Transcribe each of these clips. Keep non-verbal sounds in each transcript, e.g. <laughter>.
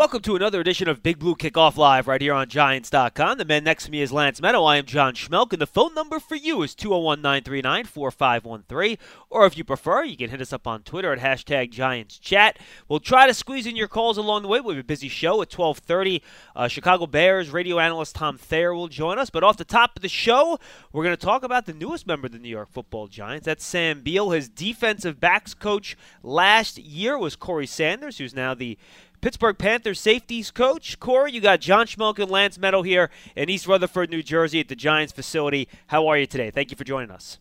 Welcome to another edition of Big Blue Kickoff Live right here on Giants.com. The man next to me is Lance Medow. I am John Schmelk, and the phone number for you is 201 939 4513. Or if you prefer, you can hit us up on Twitter at hashtag GiantsChat. We'll try to squeeze in your calls along the way. We have a busy show at 1230. Uh, Chicago Bears radio analyst Tom Thayer will join us. But off the top of the show, we're going to talk about the newest member of the New York football Giants. That's Sam Beal. His defensive backs coach last year was Corey Sanders, who's now the Pittsburgh Panthers safeties coach. Corey, you got John Schmelk and Lance Medow here in East Rutherford, New Jersey at the Giants facility. How are you today? Thank you for joining us.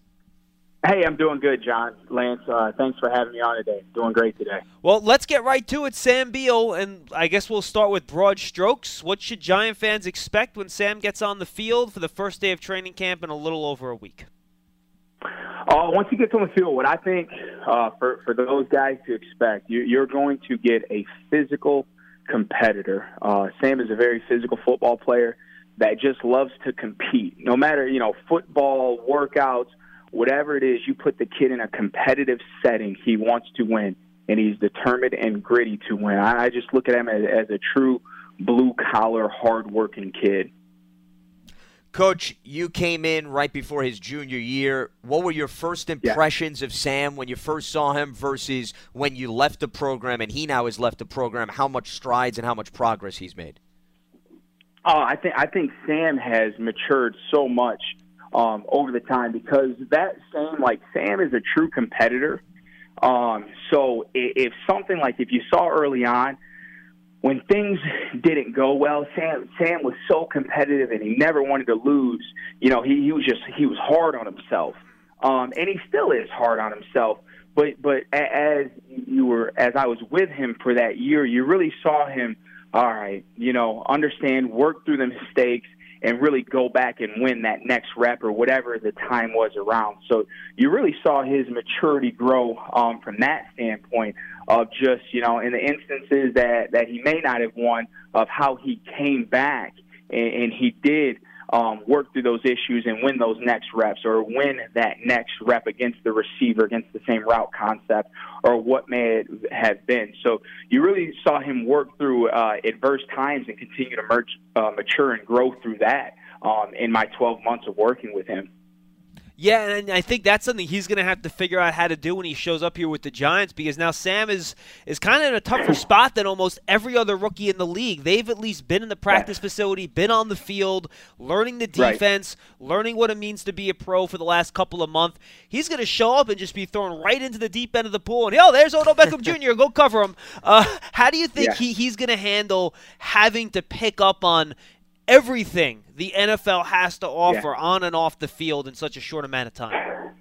Hey, I'm doing good, John. Lance, uh, thanks for having me on today. Doing great today. Well, let's get right to it. Sam Beal, and I guess we'll start with broad strokes. What should Giant fans expect when Sam gets on the field for the first day of training camp in a little over a week? Uh, once you get on the field, what I think uh, for for those guys to expect, you, you're going to get a physical competitor. Uh, Sam is a very physical football player that just loves to compete. No matter you know football workouts, whatever it is, you put the kid in a competitive setting. He wants to win, and he's determined and gritty to win. I, I just look at him as, as a true blue collar, hard working kid. Coach, you came in right before his junior year. What were your first impressions yeah. of Sam when you first saw him versus when you left the program and he now has left the program? How much strides and how much progress he's made? Oh, I think I think Sam has matured so much um, over the time because that same like Sam is a true competitor. Um, so if, if something like if you saw early on when things didn't go well, Sam Sam was so competitive and he never wanted to lose. You know, he, he was just he was hard on himself, um, and he still is hard on himself. But but as you were as I was with him for that year, you really saw him. All right, you know, understand, work through the mistakes, and really go back and win that next rep or whatever the time was around. So you really saw his maturity grow um, from that standpoint of just, you know, in the instances that, that he may not have won, of how he came back and, and he did um, work through those issues and win those next reps or win that next rep against the receiver, against the same route concept or what may have been. So you really saw him work through uh, adverse times and continue to merge, uh, mature and grow through that um, in my 12 months of working with him. Yeah, and I think that's something he's going to have to figure out how to do when he shows up here with the Giants because now Sam is is kind of in a tougher <clears throat> spot than almost every other rookie in the league. They've at least been in the practice facility, been on the field, learning the defense, right. learning what it means to be a pro for the last couple of months. He's going to show up and just be thrown right into the deep end of the pool, and oh, there's Odell Beckham Jr. Go cover him. Uh, how do you think yeah. he, he's going to handle having to pick up on everything the NFL has to offer yeah. on and off the field in such a short amount of time?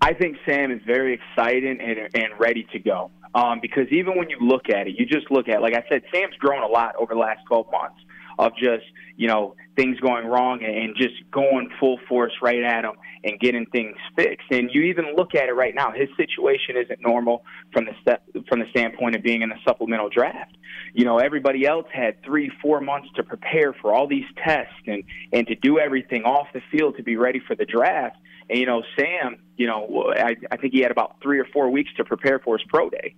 I think Sam is very excited and, and ready to go. Um, because even when you look at it, you just look at, like I said, Sam's grown a lot over the last 12 months of just, you know, things going wrong and just going full force right at him and getting things fixed. And you even look at it right now, his situation isn't normal from the step, from the standpoint of being in the supplemental draft. You know, everybody else had three, four months to prepare for all these tests and and to do everything off the field to be ready for the draft. And you know, Sam, you know, I, I think he had about three or four weeks to prepare for his pro day.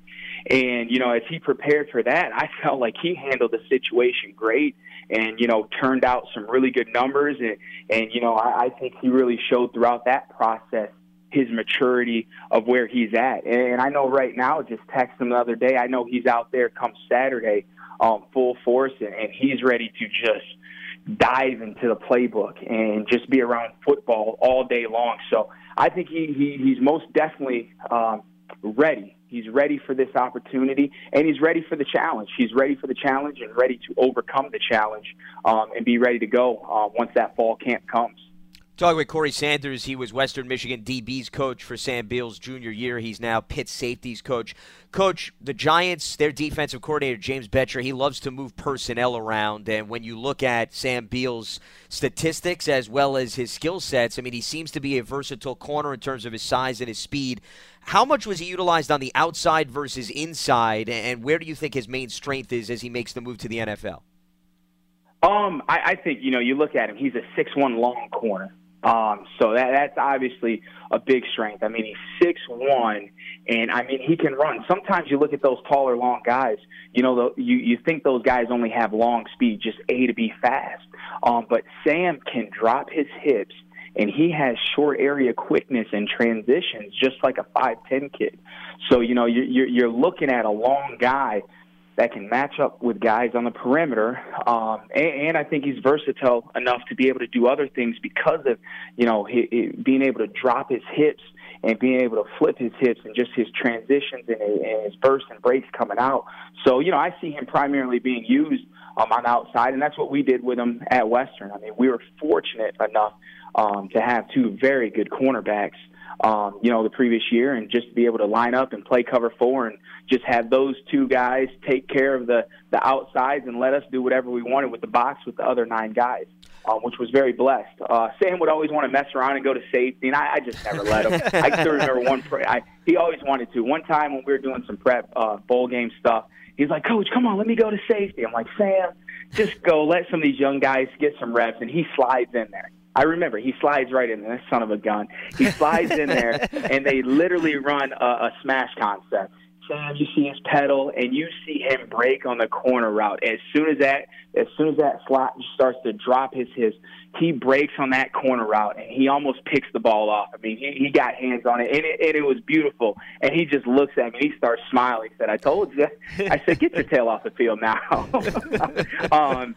And you know, as he prepared for that, I <laughs> felt like he handled the situation great and you know turned out some really good numbers and and you know I, I think he really showed throughout that process his maturity of where he's at. And I know right now, just text him the other day. I know he's out there come Saturday, um, full force, and, and he's ready to just dive into the playbook and just be around football all day long. So I think he, he he's most definitely um, ready He's ready for this opportunity, and he's ready for the challenge. He's ready for the challenge and ready to overcome the challenge um, and be ready to go uh, once that fall camp comes. Talking with Corey Sanders, he was Western Michigan DB's coach for Sam Beal's junior year. He's now Pitt safeties coach. Coach, the Giants, their defensive coordinator, James Bettcher, he loves to move personnel around. And when you look at Sam Beal's statistics as well as his skill sets, I mean, he seems to be a versatile corner in terms of his size and his speed. How much was he utilized on the outside versus inside? And where do you think his main strength is as he makes the move to the NFL? Um, I, I think, you know, you look at him, he's a six one long corner Um, so that that's obviously a big strength. I mean, he's six one, and I mean he can run. Sometimes you look at those taller, long guys. You know, the, you you think those guys only have long speed, just A to B fast. Um, but Sam can drop his hips, and he has short area quickness and transitions, just like a five ten kid. So you know, you're you're looking at a long guy that can match up with guys on the perimeter. Um, and, and I think he's versatile enough to be able to do other things because of, you know, he, he, being able to drop his hips and being able to flip his hips and just his transitions and, and his bursts and breaks coming out. So, you know, I see him primarily being used um, on the outside, and that's what we did with him at Western. I mean, we were fortunate enough um, to have two very good cornerbacks um, you know, the previous year, and just to be able to line up and play cover four, and just have those two guys take care of the the outsides and let us do whatever we wanted with the box with the other nine guys. Um, which was very blessed. Uh, Sam would always want to mess around and go to safety, and I, I just never let him. <laughs> I still remember one. Pre- I, he always wanted to. One time when we were doing some prep uh, bowl game stuff, he's like, "Coach, come on, let me go to safety." I'm like, "Sam, just go. Let some of these young guys get some reps." And he slides in there. I remember he slides right in there. Son of a gun. He slides in there, <laughs> and they literally run a, a smash concept. Sam, you see his pedal, and you see him break on the corner route. As soon as that, as soon as that slot starts to drop his his, he breaks on that corner route, and he almost picks the ball off. I mean, he, he got hands on it, and it, and it was beautiful. And he just looks at me, and he starts smiling. He said, "I told you." <laughs> I said, "Get your tail off the field now." <laughs> um,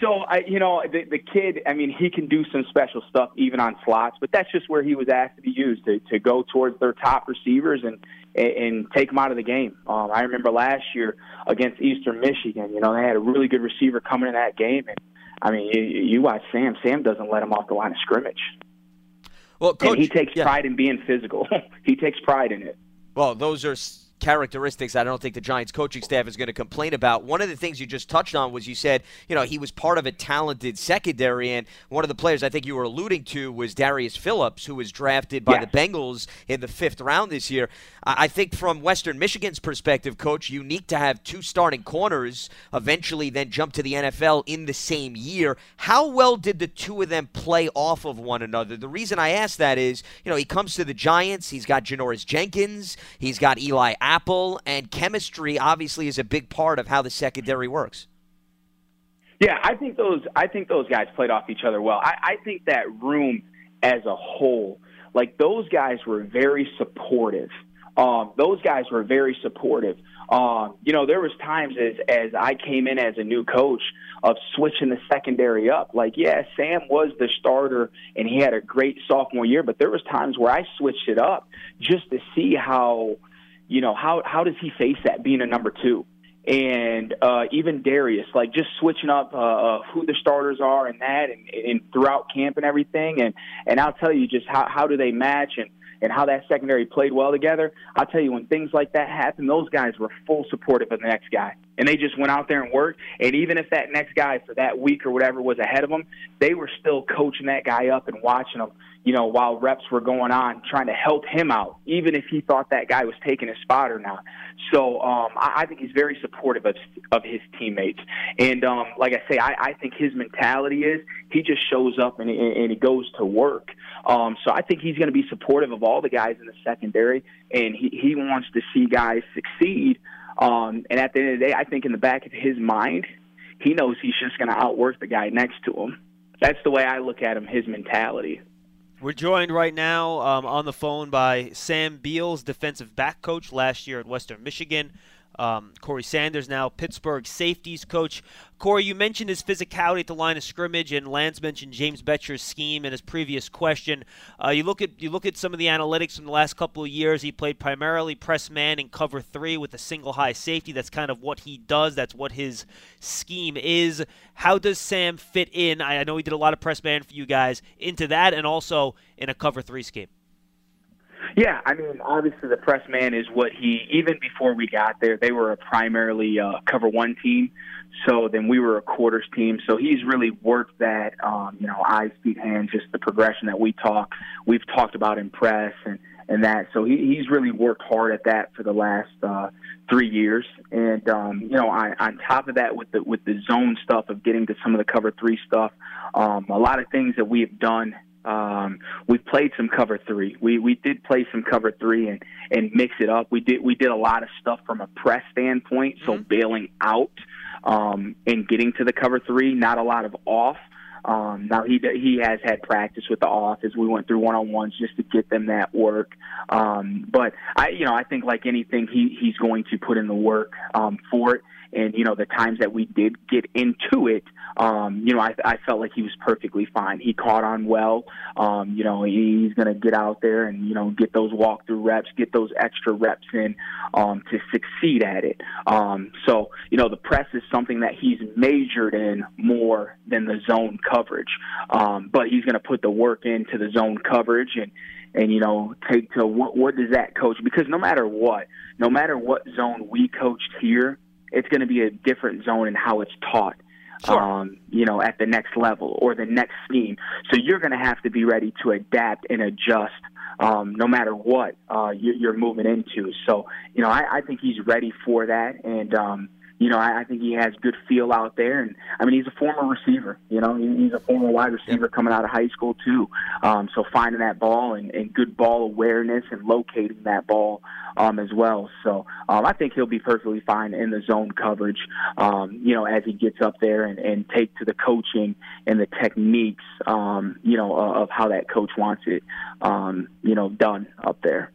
so I, you know, the, the kid. I mean, he can do some special stuff even on slots, but that's just where he was asked to be used to to go towards their top receivers and and take them out of the game. Um, I remember last year against Eastern Michigan. You know, they had a really good receiver coming in that game, and I mean, you, you watch Sam. Sam doesn't let him off the line of scrimmage. Well, coach, and he takes yeah. pride in being physical. <laughs> he takes pride in it. Well, those are characteristics I don't think the Giants coaching staff is going to complain about. One of the things you just touched on was you said, you know, he was part of a talented secondary, and one of the players I think you were alluding to was Darius Phillips, who was drafted by the Bengals in the fifth round this year. I think from Western Michigan's perspective, coach, unique to have two starting corners eventually then jump to the NFL in the same year. How well did the two of them play off of one another? The reason I ask that is, you know, he comes to the Giants, he's got Janoris Jenkins, he's got Eli Apple, and chemistry obviously is a big part of how the secondary works. Yeah, I think those I think those guys played off each other well. I, I think that room as a whole, like those guys were very supportive um, those guys were very supportive. Um, you know, there was times as as I came in as a new coach of switching the secondary up. Like, yeah, Sam was the starter and he had a great sophomore year, but there was times where I switched it up just to see how, you know, how how does he face that being a number two? And uh, even Darius, like just switching up uh, uh, who the starters are and that, and, and throughout camp and everything, and and I'll tell you just how how do they match and and how that secondary played well together. I'll tell you when things like that happen, those guys were full supportive of the next guy, and they just went out there and worked. And even if that next guy for that week or whatever was ahead of them, they were still coaching that guy up and watching him you know, while reps were going on, trying to help him out, even if he thought that guy was taking his spot or not. So um, I, I think he's very supportive of of his teammates, and um, like I say, I, I think his mentality is he just shows up and, and he goes to work. Um, so I think he's going to be supportive of all the guys in the secondary, and he, he wants to see guys succeed. Um, and at the end of the day, I think in the back of his mind, he knows he's just going to outwork the guy next to him. That's the way I look at him. His mentality. We're joined right now um, on the phone by Sam Beal's, defensive back coach last year at Western Michigan. Um, Corey Sanders now Pittsburgh safeties coach. Corey, you mentioned his physicality at the line of scrimmage, and Lance mentioned James Bettcher's scheme in his previous question. Uh, you look at you look at some of the analytics from the last couple of years. He played primarily press man and cover three with a single high safety. That's kind of what he does. That's what his scheme is. How does Sam fit in? I know he did a lot of press man for you guys into that, and also in a cover three scheme. Yeah, I mean, obviously the press man is what he. Even before we got there, they were a primarily uh, cover one team. So then we were a quarters team. So he's really worked that, um, you know, eyes, feet, hands, just the progression that we talk. We've talked about in press and and that. So he, he's really worked hard at that for the last uh, three years. And um, you know, on, on top of that, with the with the zone stuff of getting to some of the cover three stuff, um, a lot of things that we have done Um, we played some cover three. We we did play some cover three and and mix it up. We did we did a lot of stuff from a press standpoint, so Mhm. bailing out um, and getting to the cover three. Not a lot of off. Um, now he he has had practice with the off as we went through one on ones just to get them that work. Um, but I you know I think like anything he he's going to put in the work um, for it. And you know the times that we did get into it, um, you know I, I felt like he was perfectly fine. He caught on well. Um, you know he's going to get out there and you know get those walkthrough reps, get those extra reps in um, to succeed at it. Um, so you know the press is something that he's majored in more than the zone coverage. Um, but he's going to put the work into the zone coverage and and you know take to what what does that coach because no matter what, no matter what zone we coached here it's going to be a different zone in how it's taught. Sure. Um, you know, at the next level or the next scheme. So you're going to have to be ready to adapt and adjust, um, no matter what uh, you- you're moving into. So, you know, I, I think he's ready for that, and um, you know, I, I think he has good feel out there. And I mean, he's a former receiver. You know, he, he's a former wide receiver coming out of high school too. Um, so finding that ball and, and good ball awareness and locating that ball um, as well. So um, I think he'll be perfectly fine in the zone coverage. Um, you know, as he gets up there and, and take to the coaching and the techniques. Um, you know, of, of how that coach wants it. Um, you know, done up there.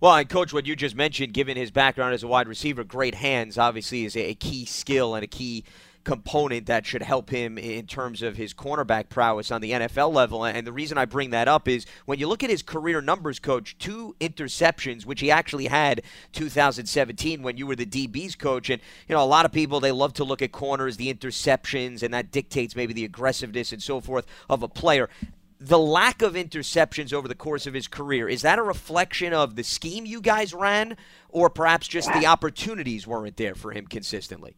Well, and coach, what you just mentioned, given his background as a wide receiver, great hands obviously is a, key skill and a key component that should help him in terms of his cornerback prowess on the NFL level. And the reason I bring that up is when you look at his career numbers, coach, two interceptions, which he actually had 2017 when you were the DB's coach. And, you know, a lot of people, they love to look at corners, the interceptions, and that dictates maybe the aggressiveness and so forth of a player the lack of interceptions over the course of his career is that a reflection of the scheme you guys ran or perhaps just the opportunities weren't there for him consistently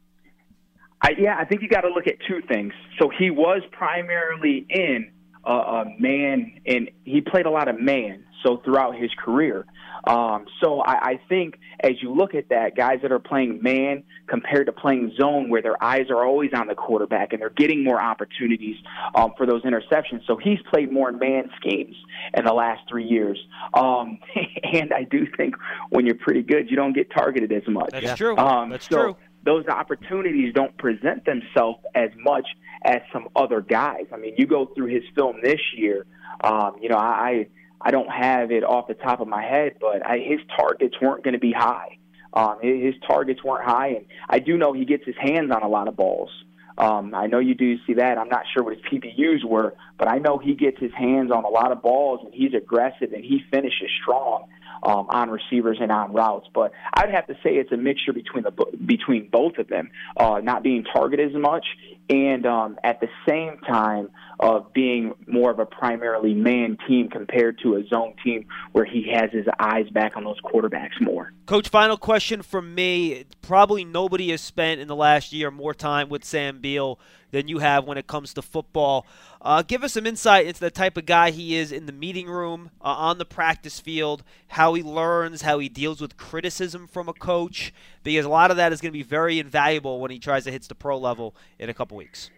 I, yeah, I think you got to look at two things. So he was primarily in a, a man, and he played a lot of man. So throughout his career, um, so I, I think as you look at that, guys that are playing man compared to playing zone, where their eyes are always on the quarterback and they're getting more opportunities um, for those interceptions. So he's played more man schemes in the last three years, um, <laughs> and I do think when you're pretty good, you don't get targeted as much. That's true. Um, That's so true. Those opportunities don't present themselves as much as some other guys. I mean, you go through his film this year. Um, you know, I I don't have it off the top of my head, but I, his targets weren't going to be high. Um, his, targets weren't high, and I do know he gets his hands on a lot of balls. Um, I know you do see that. I'm not sure what his PBUs were, but I know he gets his hands on a lot of balls, and he's aggressive, and he finishes strong um, on receivers and on routes. But I'd have to say it's a mixture between the between both of them, uh, not being targeted as much, and um, at the same time of being more of a primarily man team compared to a zone team where he has his eyes back on those quarterbacks more. Coach, final question from me. Probably nobody has spent in the last year more time with Sam Beal than you have when it comes to football. Uh, give us some insight into the type of guy he is in the meeting room, uh, on the practice field, how he learns, how he deals with criticism from a coach, because a lot of that is going to be very invaluable when he tries to hit the pro level in a couple weeks.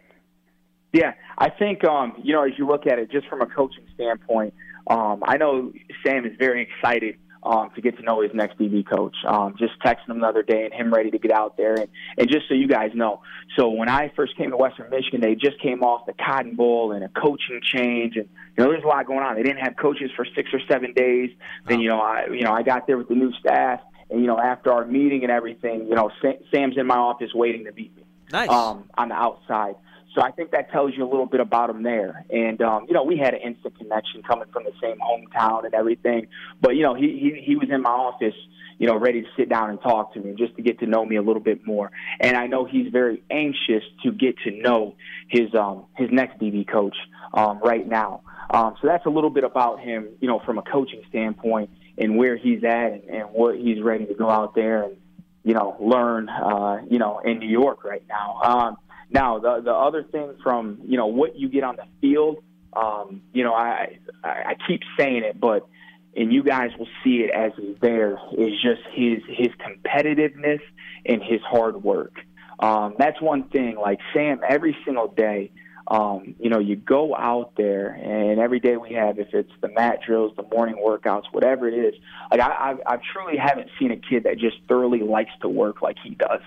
Yeah, I think um, you know as you look at it, just from a coaching standpoint, um, I know Sam is very excited um, to get to know his next DB coach. Um, just texting him the other day and him ready to get out there. And, and just so you guys know, so when I first came to Western Michigan, they just came off the Cotton Bowl and a coaching change, and you know there's a lot going on. They didn't have coaches for six or seven days. Then you know I you know I got there with the new staff, and you know after our meeting and everything, you know Sam's in my office waiting to meet me Nice. um, on the outside. So I think that tells you a little bit about him there. And um, you know, we had an instant connection coming from the same hometown and everything. But you know, he he, he was in my office, you know, ready to sit down and talk to me just to get to know me a little bit more. And I know he's very anxious to get to know his um his next DB coach um right now. Um, so that's a little bit about him, you know, from a coaching standpoint and where he's at and, and what he's ready to go out there and you know learn uh, you know in New York right now. Um, now, the the other thing from you know what you get on the field, um, you know, I, I I keep saying it, but and you guys will see it as he's there is just his his competitiveness and his hard work. Um, that's one thing. Like Sam, every single day, um, you know, you go out there, and every day we have, if it's the mat drills, the morning workouts, whatever it is, like I, I, I truly haven't seen a kid that just thoroughly likes to work like he does.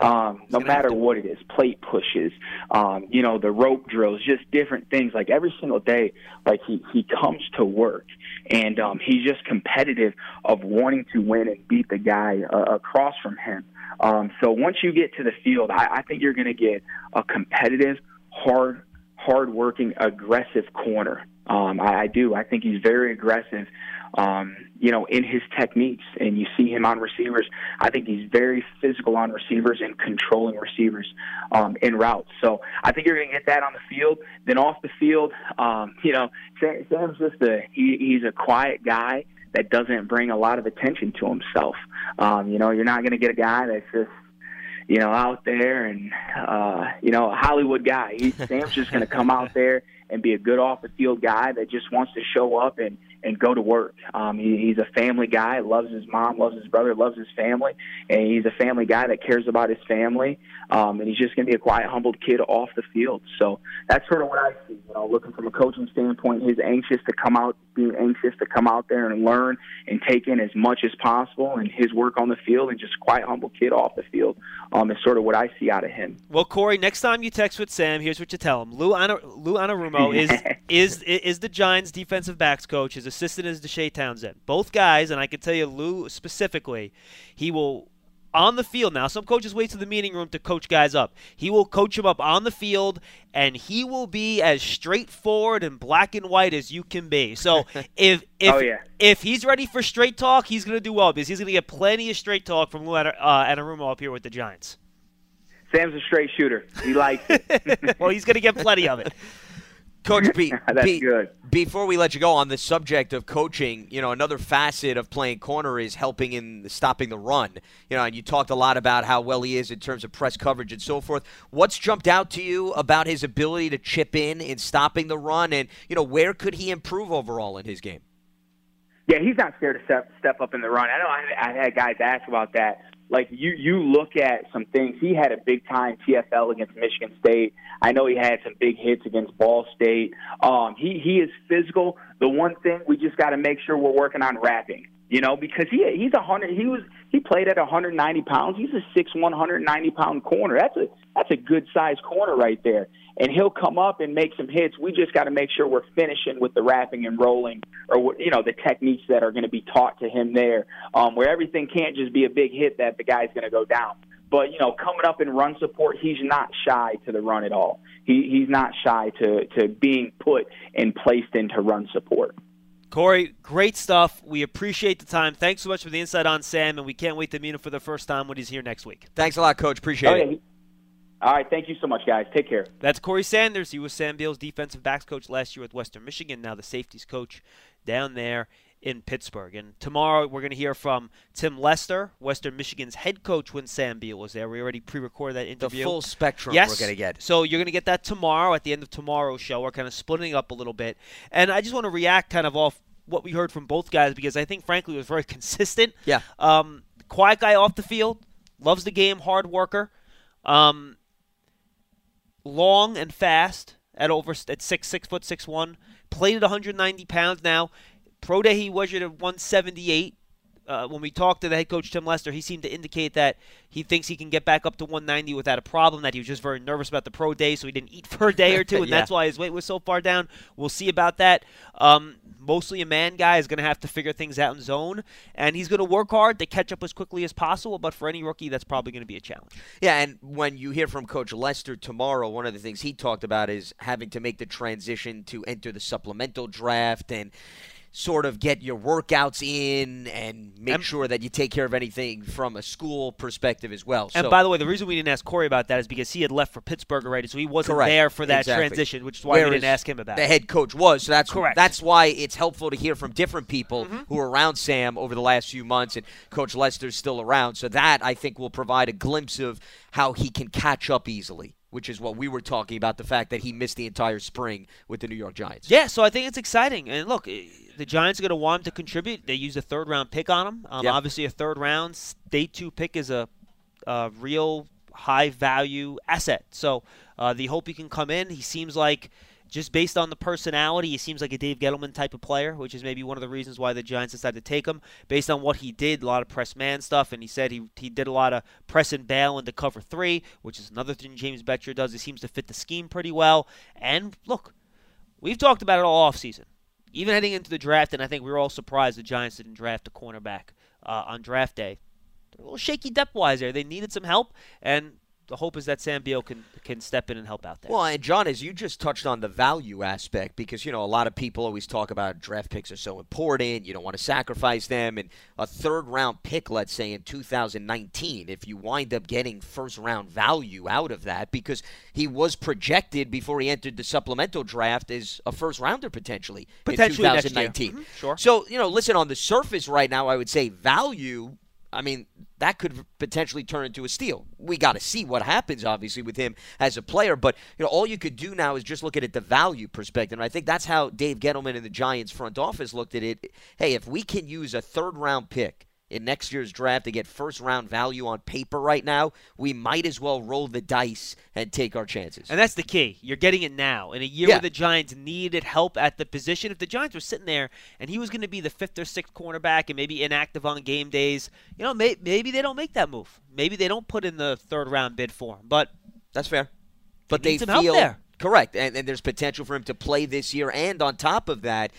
Um, no matter what it is, plate pushes, um, you know, the rope drills, just different things. Like every single day, like he he comes to work, and um, he's just competitive of wanting to win and beat the guy uh, across from him. Um, so once you get to the field, I, I think you're going to get a competitive, hard, hard-working, aggressive corner. Um, I, I do. I think he's very aggressive um, you know, in his techniques. And you see him on receivers. I think he's very physical on receivers and controlling receivers um, in routes. So I think you're going to get that on the field. Then off the field, um, <laughs> you know, Sam's just a he, he's a quiet guy that doesn't bring a lot of attention to himself. Um, you know, you're not going to get a guy that's just you know out there and uh, you know a Hollywood guy. He, Sam's just going to come out <laughs> there and be a good off the field guy that just wants to show up and and go to work. Um, he, he's a family guy, loves his mom, loves his brother, loves his family, and he's a family guy that cares about his family. Um, and he's just going to be a quiet, humbled kid off the field. So that's sort of what I see. You know, looking from a coaching standpoint, he's anxious to come out, being anxious to come out there and learn and take in as much as possible, and his work on the field, and just quiet, humble kid off the field um, is sort of what I see out of him. Well, Corey, next time you text with Sam, here's what you tell him: Lou, Ana- Lou Anarumo <laughs> is is is the Giants' defensive backs coach. His assistant is Deshea Townsend. Both guys, and I can tell you Lou specifically, he will on the field now. Some coaches wait to the meeting room to coach guys up. He will coach them up on the field, and he will be as straightforward and black and white as you can be. So <laughs> if if oh, yeah. if he's ready for straight talk, he's going to do well because he's going to get plenty of straight talk from Lou uh, Anarumo up here with the Giants. Sam's a straight shooter. He likes it. <laughs> well, he's going to get plenty of it. <laughs> Coach B, <laughs> good. Before we let you go on the subject of coaching, you know, another facet of playing corner is helping in stopping the run. You know, and you talked a lot about how well he is in terms of press coverage and so forth. What's jumped out to you about his ability to chip in in stopping the run, and you know, where could he improve overall in his game? Yeah, he's not scared to step step up in the run. I know I, I had guys ask about that like you you look at some things. He had a big time TFL against Michigan State. I know he had some big hits against Ball State. Um, he he is physical. The one thing we just got to make sure we're working on wrapping. You know, because he he's a hundred. He was he played at 190 pounds. He's a six 190 pound corner. That's a that's a good sized corner right there and he'll come up and make some hits. We just got to make sure we're finishing with the wrapping and rolling, or you know, the techniques that are going to be taught to him there, um, where everything can't just be a big hit that the guy's going to go down. But you know, coming up in run support, he's not shy to the run at all. He he's not shy to to being put and placed into run support. Corey, great stuff. We appreciate the time. Thanks so much for the insight on Sam, and we can't wait to meet him for the first time when he's here next week. Thanks a lot, Coach. Appreciate oh, yeah. it. All right, thank you so much, guys. Take care. That's Corey Sanders. He was Sam Beal's defensive backs coach last year with Western Michigan. Now the safeties coach down there in Pittsburgh. And tomorrow we're going to hear from Tim Lester, Western Michigan's head coach when Sam Beal was there. We already pre-recorded that interview. The full spectrum yes. we're going to get. So you're going to get that tomorrow at the end of tomorrow's show. We're kind of splitting up a little bit. And I just want to react kind of off what we heard from both guys because I think, frankly, it was very <laughs> consistent. Yeah. Um, quiet guy off the field, loves the game, hard worker. Um, long and fast at over at six six foot six one. Played at 190 pounds now. Pro day he was at 178 uh, when we talked to the head coach Tim Lester, he seemed to indicate that he thinks he can get back up to 190 without a problem. That he was just very nervous about the pro day, so he didn't eat <laughs> for a day or two, and <laughs> yeah. that's why his weight was so far down. We'll see about that. Um, mostly a man guy is going to have to figure things out in zone, and he's going to work hard to catch up as quickly as possible. But for any rookie, that's probably going to be a challenge. Yeah, and when you hear from Coach Lester tomorrow, one of the things he talked about is having to make the transition to enter the supplemental draft and sort of get your workouts in and make and, sure that you take care of anything from a school perspective as well. And so, by the way, the reason we didn't ask Corey about that is because he had left for Pittsburgh already, so he wasn't correct. there for that exactly. transition, which is why Whereas we didn't ask him about it. the it. head coach was. So that's correct. That's why it's helpful to hear from different people mm-hmm. who are around Sam over the last few months, and Coach Lester's still around. So that I think will provide a glimpse of how he can catch up easily which is what we were talking about the fact that he missed the entire spring with the New York Giants. Yeah, so I think it's exciting. And look, the Giants are going to want him to contribute. They use a third round pick on him. Um, yep. Obviously, a third round day two pick is a, a real high value asset. So uh, the hope he can come in. He seems like just based on the personality, he seems like a Dave Gettleman type of player, which is maybe one of the reasons why the Giants decided to take him. Based on what he did, a lot of press man stuff, and he said he he did a lot of press and bail into cover three, which is another thing James Bettcher does. He seems to fit the scheme pretty well. And look, we've talked about it all offseason. Even heading into the draft, and I think we were all surprised the Giants didn't draft a cornerback uh, on draft day. They're a little shaky depth wise there. They needed some help, and the hope is that Sam Beal can can step in and help out there. Well, and John, as you just touched on the value aspect, because you know a lot of people always talk about draft picks are so important. You don't want to sacrifice them, and a third round pick, let's say in 2019, if you wind up getting first round value out of that, because he was projected before he entered the supplemental draft as a first rounder potentially, potentially in 2019. Mm-hmm. Sure. So you know, listen, on the surface right now, I would say value I mean, that could potentially turn into a steal. We got to see what happens, obviously, with him as a player. But you know, all you could do now is just look at it the value perspective. And I think that's how Dave Gettleman and the Giants front office looked at it. Hey, if we can use a third round pick in next year's draft to get first round value on paper right now, we might as well roll the dice and take our chances. And that's the key. You're getting it now. In a year Yeah. where the Giants needed help at the position, if the Giants were sitting there and he was going to be the fifth or sixth cornerback and maybe inactive on game days, you know, may, maybe they don't make that move. Maybe they don't put in the third round bid for him. But That's fair. But They they need some help feel there. correct, and, and there's potential for him to play this year. And on top of that,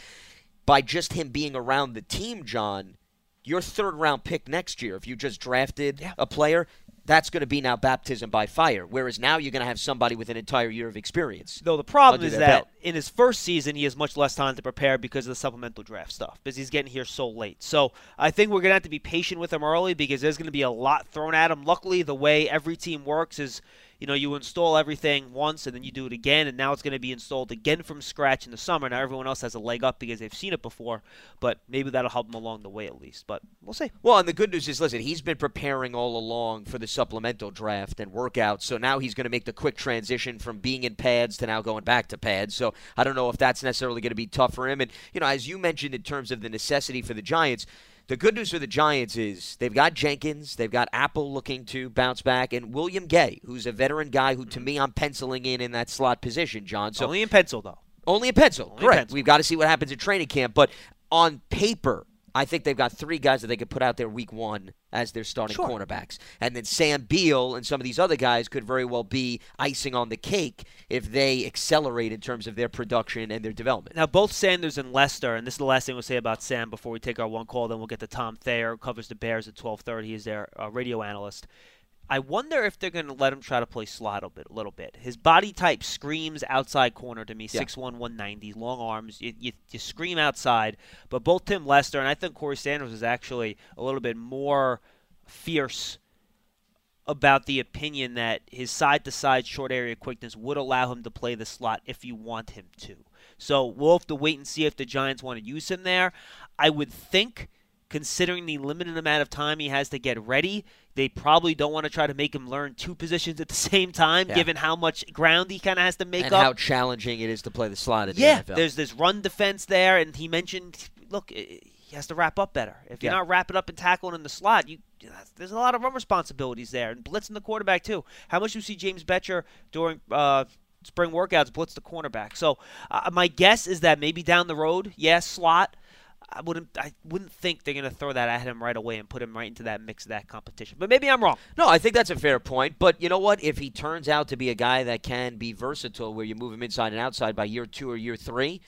by just him being around the team, John, your third round pick next year, if you just drafted Yeah. a player, that's going to be now baptism by fire. Whereas now you're going to have somebody with an entire year of experience. Though the problem is that belt. in his first season, he has much less time to prepare because of the supplemental draft stuff, because he's getting here so late. So I think we're going to have to be patient with him early because there's going to be a lot thrown at him. Luckily, the way every team works is, you know, you install everything once and then you do it again, and now it's going to be installed again from scratch in the summer. Now everyone else has a leg up because they've seen it before, but maybe that'll help him along the way at least. But we'll see. Well, and the good news is, listen, he's been preparing all along for the supplemental draft and workouts. So now he's going to make the quick transition from being in pads to now going back to pads. So I don't know if that's necessarily going to be tough for him. And, you know, as you mentioned in terms of the necessity for the Giants, the good news for the Giants is they've got Jenkins, they've got Apple looking to bounce back, and William Gay, who's a veteran guy who, to mm-hmm. me, I'm penciling in in that slot position, John. So Only in pencil, though. only in pencil. Only in Correct. pencil. We've got to see what happens at training camp. But on paper, I think they've got three guys that they could put out there week one as their starting Sure. cornerbacks. And then Sam Beal and some of these other guys could very well be icing on the cake if they accelerate in terms of their production and their development. Now, both Sanders and Lester, and this is the last thing we'll say about Sam before we take our one call. Then we'll get to Tom Thayer, who covers the Bears at 12:30. He's their uh, radio analyst. I wonder if they're going to let him try to play slot a bit, a little bit. His body type screams outside corner to me. Yeah. 6'1", 190, long arms. You, you, you scream outside. But both Tim Lester and I think Corey Sanders is actually a little bit more fierce about the opinion that his side to side short area quickness would allow him to play the slot if you want him to. So we'll have to wait and see if the Giants want to use him there. I would think, considering the limited amount of time he has to get ready, they probably don't want to try to make him learn two positions at the <laughs> same time, Yeah. given how much ground he kind of has to make and up. how challenging it is to play the slot in the Yeah, NFL. there's this run defense there, and he mentioned, look, he has to wrap up better. If you're Yeah. not wrapping up and tackling in the slot, you there's a lot of run responsibilities there, and blitzing the quarterback too. How much do you see James Bettcher during uh, spring workouts blitz the cornerback? So uh, my guess is that maybe down the road, yes, slot. I wouldn't. I wouldn't think they're going to throw that at him right away and put him right into that mix of that competition. But maybe I'm wrong. No, I think that's a fair point. But you know what? If he turns out to be a guy that can be versatile, where you move him inside and outside by year two or year three,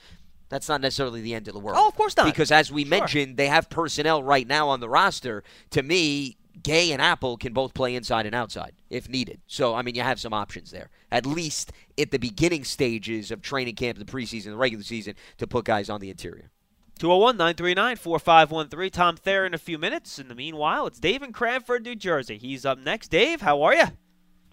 that's not necessarily the end of the world. Oh, of course not. Because as we Sure. mentioned, they have personnel right now on the roster. To me, Gay and Apple can both play inside and outside if needed. So, I mean, you have some options there, at least at the beginning stages of training camp, the preseason, the regular season, to put guys on the interior. 201 939 4513. Tom Thayer in a few minutes. In the meanwhile, it's Dave in Cranford, New Jersey. He's up next. Dave, how are you?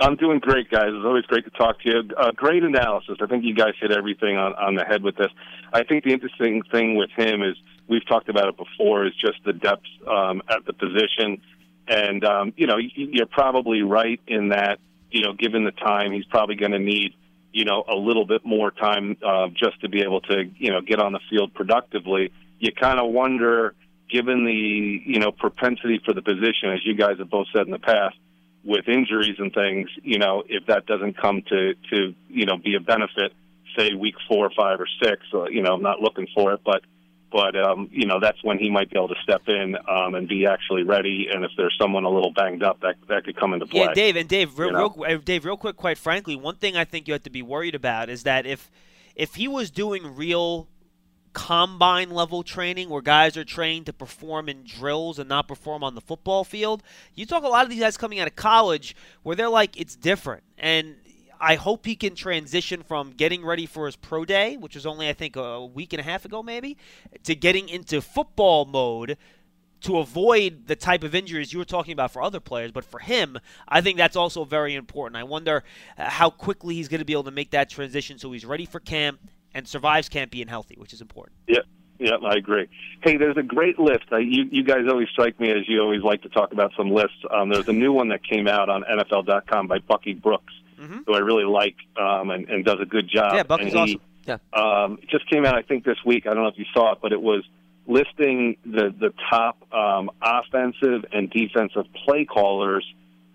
I'm doing great, guys. It's always great to talk to you. Uh, great analysis. I think you guys hit everything on, on the head with this. I think the interesting thing with him is we've talked about it before is just the depth um, at the position, and um, you know you're probably right in that you know given the time he's probably going to need you know a little bit more time uh, just to be able to you know get on the field productively. You kind of wonder, given the you know propensity for the position, as you guys have both said in the past with injuries and things, you know, if that doesn't come to to you know be a benefit, say week four, five, or six, uh, you know, I'm not looking for it, but but um, you know that's when he might be able to step in um, and be actually ready. And if there's someone a little banged up, that that could come into play. Yeah, Dave and Dave, real, you know? real, uh, Dave, real quick. Quite frankly, one thing I think you have to be worried about is that if if he was doing real combine level training where guys are trained to perform in drills and not perform on the football field. You talk a lot of these guys coming out of college where they're like it's different. And I hope he can transition from getting ready for his pro day, which was only I think a week and a half ago maybe, to getting into football mode to avoid the type of injuries you were talking about for other players, but for him, I think that's also very important. I wonder uh, how quickly he's going to be able to make that transition so he's ready for camp and survives camp being healthy, which is important. Yeah. Yeah, I agree. Hey, there's a great list. Uh, you, you guys always strike me as you always like to talk about some lists. Um, there's a new one that came out on NFL.com by Bucky Brooks, Mhm. who I really like um, and, and does a good job. Yeah, Bucky's and he, awesome. Yeah. Um, it just came out, I think, this week. I don't know if you saw it, but it was listing the the top um, offensive and defensive play callers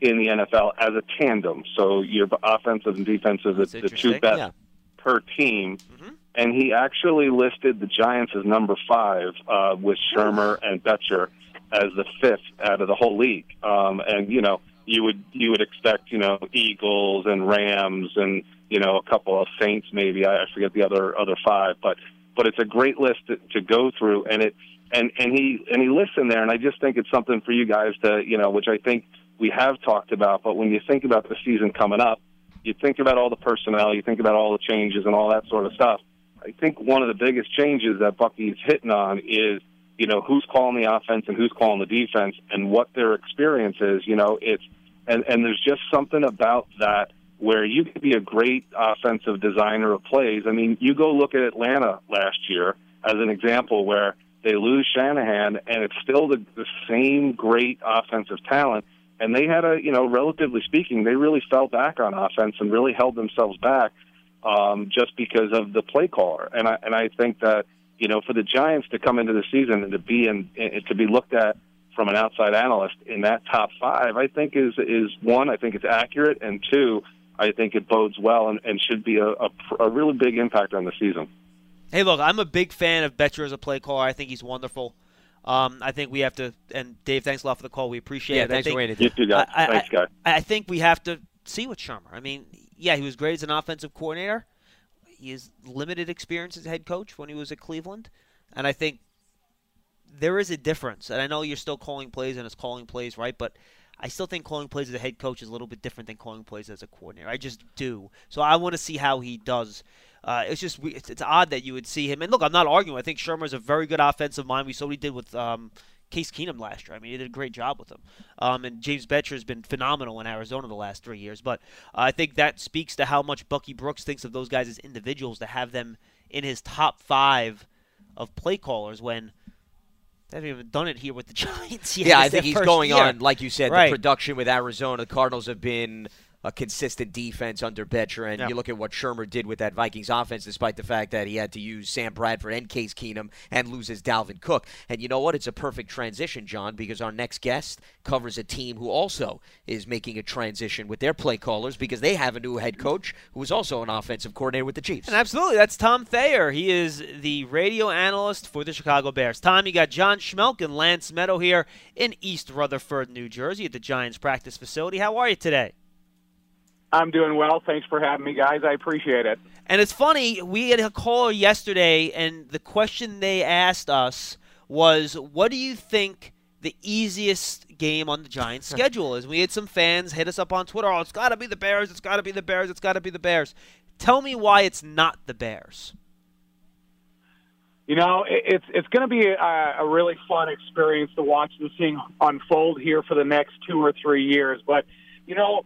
in the NFL as a tandem. So your offensive and defensive, the, the two best Yeah. per team. Mhm. And he actually listed the Giants as number five uh, with Shurmur and Bettcher as the fifth out of the whole league. Um, and you know, you would you would expect you know Eagles and Rams and you know a couple of Saints maybe. I, forget the other other five, but but it's a great list to, to go through. And it and and he and he lists in there. And I just think it's something for you guys to you know which I think we have talked about, but when you think about the season coming up, you think about all the personnel, you think about all the changes and all that sort of stuff. I think one of the biggest changes that Bucky's hitting on is, you know, who's calling the offense and who's calling the defense and what their experience is. You know, it's and and there's just something about that where you could be a great offensive designer of plays. I mean, you go look at Atlanta last year as an example where they lose Shanahan and it's still the, the same great offensive talent. And they had a, you know, relatively speaking, they really fell back on offense and really held themselves back um, just because of the play caller. And I and I think that you know for the Giants to come into the season and to be in and to be looked at from an outside analyst in that top five, I think is is one. I think it's accurate, and two, I think it bodes well and, and should be a, a, a really big impact on the season. Hey, look, I'm a big fan of Bettcher as a play caller. I think he's wonderful. Um, I think we have to, and Dave, thanks a lot for the call. We appreciate Yeah, it. I thanks think, for waiting. You two guys, I- I- thanks, guys. I think we have to see with Shurmur. I mean, yeah, he was great as an offensive coordinator. He has limited experience as head coach when he was at Cleveland, and I think there is a difference. And I know you're still calling plays and it's calling plays right, but I still think calling plays as a head coach is a little bit different than calling plays as a coordinator. I just do. So I want to see how he does. Uh, it's just it's, it's odd that you would see him. And look, I'm not arguing. I think Shurmur's a very good offensive mind. We saw what he did with um, Case Keenum last year. I mean, he did a great job with him. Um, and James Bettcher has been phenomenal in Arizona the last three years. But uh, I think that speaks to how much Bucky Brooks thinks of those guys as individuals to have them in his top five of play callers when they haven't even done it here with the <laughs> Giants yet. Yeah, I think he's going year. on, like you said, Right. the production with Arizona. The Cardinals have been a consistent defense under Bettcher, and Yeah. you look at what Shurmur did with that Vikings offense, despite the fact that he had to use Sam Bradford and Case Keenum and loses Dalvin Cook. And you know what? It's a perfect transition, John, because our next guest covers a team who also is making a transition with their play callers because they have a new head coach who is also an offensive coordinator with the Chiefs. And absolutely, that's Tom Thayer. He is the radio analyst for the Chicago Bears. Tom, you got John Schmelk and Lance Medow here in East Rutherford, New Jersey, at the Giants practice facility. How are you today? I'm doing well. Thanks for having me, guys. I appreciate it. And it's funny, we had a caller yesterday, and the question they asked us was, "What do you think the easiest game on the Giants' <laughs> schedule is?" We had some fans hit us up on Twitter. Oh, it's got to be the Bears. It's got to be the Bears. It's got to be the Bears. Tell me why it's not the Bears. You know, it's it's going to be a, a really fun experience to watch this thing unfold here for the next two or three years. But you know,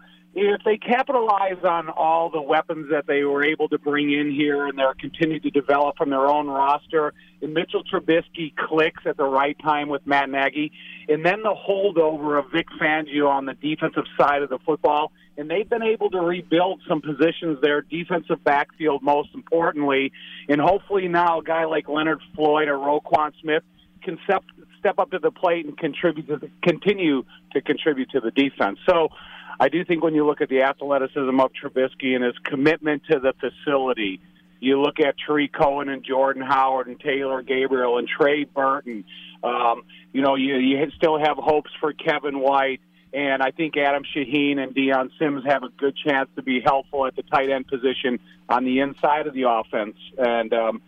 if they capitalize on all the weapons that they were able to bring in here and they're continuing to develop from their own roster, and Mitchell Trubisky clicks at the right time with Matt Nagy, and then the holdover of Vic Fangio on the defensive side of the football, and they've been able to rebuild some positions there, defensive backfield most importantly, and hopefully now a guy like Leonard Floyd or Roquan Smith can step step up to the plate and contribute to the, continue to contribute to the defense. So I do think when you look at the athleticism of Trubisky and his commitment to the facility, you look at Tarik Cohen and Jordan Howard and Taylor Gabriel and Trey Burton. Um, you know, you, you still have hopes for Kevin White. And I think Adam Shaheen and Dion Sims have a good chance to be helpful at the tight end position on the inside of the offense. And um,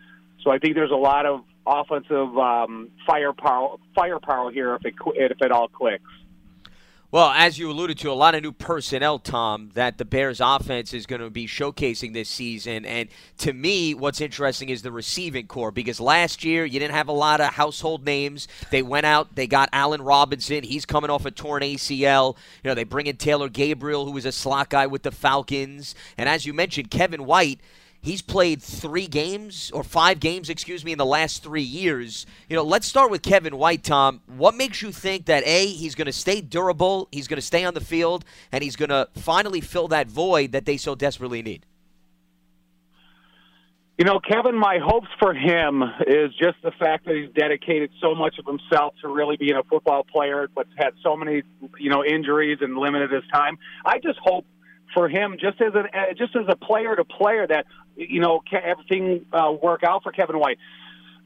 so I think there's a lot of offensive um, firepower firepower here if it if it all clicks. Well, as you alluded to, a lot of new personnel, Tom, that the Bears offense is going to be showcasing this season. And to me, what's interesting is the receiving corps because last year you didn't have a lot of household names. They went out, they got Allen Robinson. He's coming off a torn ACL. You know, they bring in Taylor Gabriel, who was a slot guy with the Falcons. And as you mentioned, Kevin White He's played three games or five games, excuse me, in the last three years. You know, let's start with Kevin White, Tom. What makes you think that A, he's going to stay durable, he's going to stay on the field, and he's going to finally fill that void that they so desperately need? You know, Kevin, my hopes for him is just the fact that he's dedicated so much of himself to really being a football player, but had so many, you know, injuries and limited his time. I just hope for him, just as a just as a player to player, that you know, everything uh, work out for Kevin White.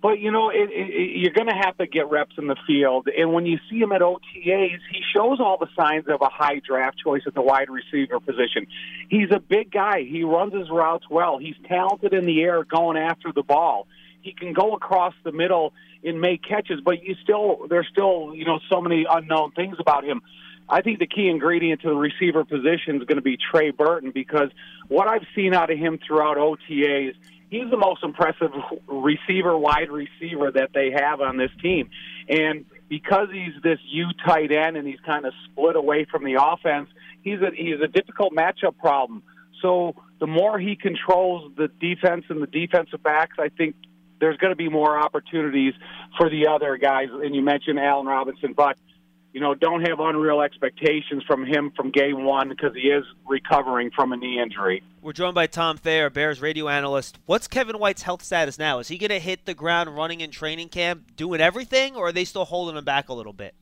But you know, it, it, you're going to have to get reps in the field, and when you see him at OTAs, he shows all the signs of a high draft choice at the wide receiver position. He's a big guy. He runs his routes well. He's talented in the air, going after the ball. He can go across the middle and make catches, but you still there's still you know so many unknown things about him. I think the key ingredient to the receiver position is going to be Trey Burton because what I've seen out of him throughout OTAs, he's the most impressive <laughs> receiver, wide receiver that they have on this team. And because he's this U tight end and he's kind of split away from the offense, he's a he's a difficult matchup problem. So the more he controls the defense and the defensive backs, I think there's going to be more opportunities for the other guys. And you mentioned Allen Robinson, but you know, don't have unreal expectations from him from game one because he is recovering from a knee injury. We're joined by Tom Thayer, Bears radio analyst. What's Kevin White's health status now? Is he going to hit the ground running in training camp, doing everything, or are they still holding him back a little bit?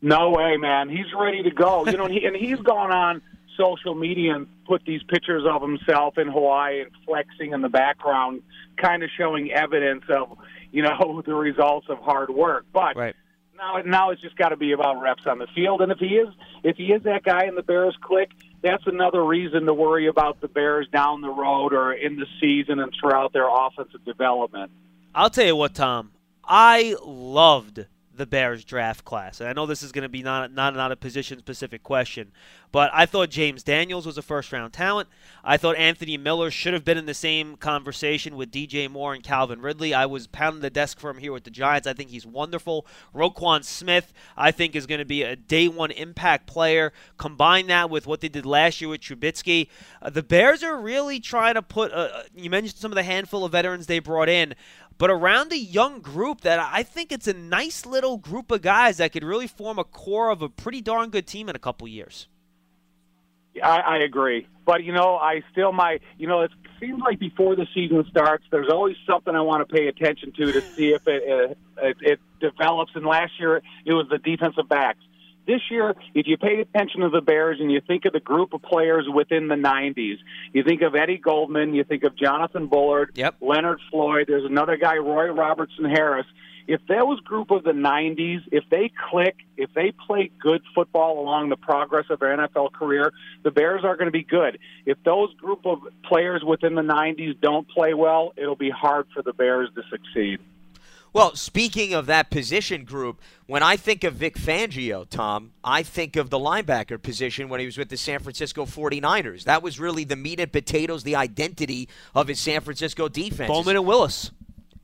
No way, man. He's ready to go. You know, and, he, and he's gone on social media and put these pictures of himself in Hawaii and flexing in the background, kind of showing evidence of, you know, <laughs> the results of hard work. But right now, now it's just got to be about reps on the field. And if he is, if he is that guy in the Bears click, that's another reason to worry about the Bears down the road or in the season and throughout their offensive development. I'll tell you what, Tom. I loved the Bears draft class. And I know this is going to be not not not a position specific question, but I thought James Daniels was a first round talent. I thought Anthony Miller should have been in the same conversation with DJ Moore and Calvin Ridley. I was pounding the desk for him here with the Giants. I think he's wonderful. Roquan Smith, I think, is going to be a day one impact player. Combine that with what they did last year with Trubisky. Uh, the Bears are really trying to put. Uh, you mentioned some of the handful of veterans they brought in but around a young group that I think it's a nice little group of guys that could really form a core of a pretty darn good team in a couple years. I, I agree, but you know, I still might. You know, it seems like before the season starts, there's always something I want to pay attention to to see if it uh, it, it develops. And last year, it was the defensive backs this year, if you pay attention to the Bears and you think of the group of players within the 90s, you think of Eddie Goldman, you think of Jonathan Bullard, yep. Leonard Floyd, there's another guy, Roy Robertson Harris. If those group of the 90s, if they click, if they play good football along the progress of their NFL career, the Bears are going to be good. If those group of players within the 90s don't play well, it'll be hard for the Bears to succeed. Well, speaking of that position group, when I think of Vic Fangio, Tom, I think of the linebacker position when he was with the San Francisco 49ers. That was really the meat and potatoes, the identity of his San Francisco defense. Bowman and Willis.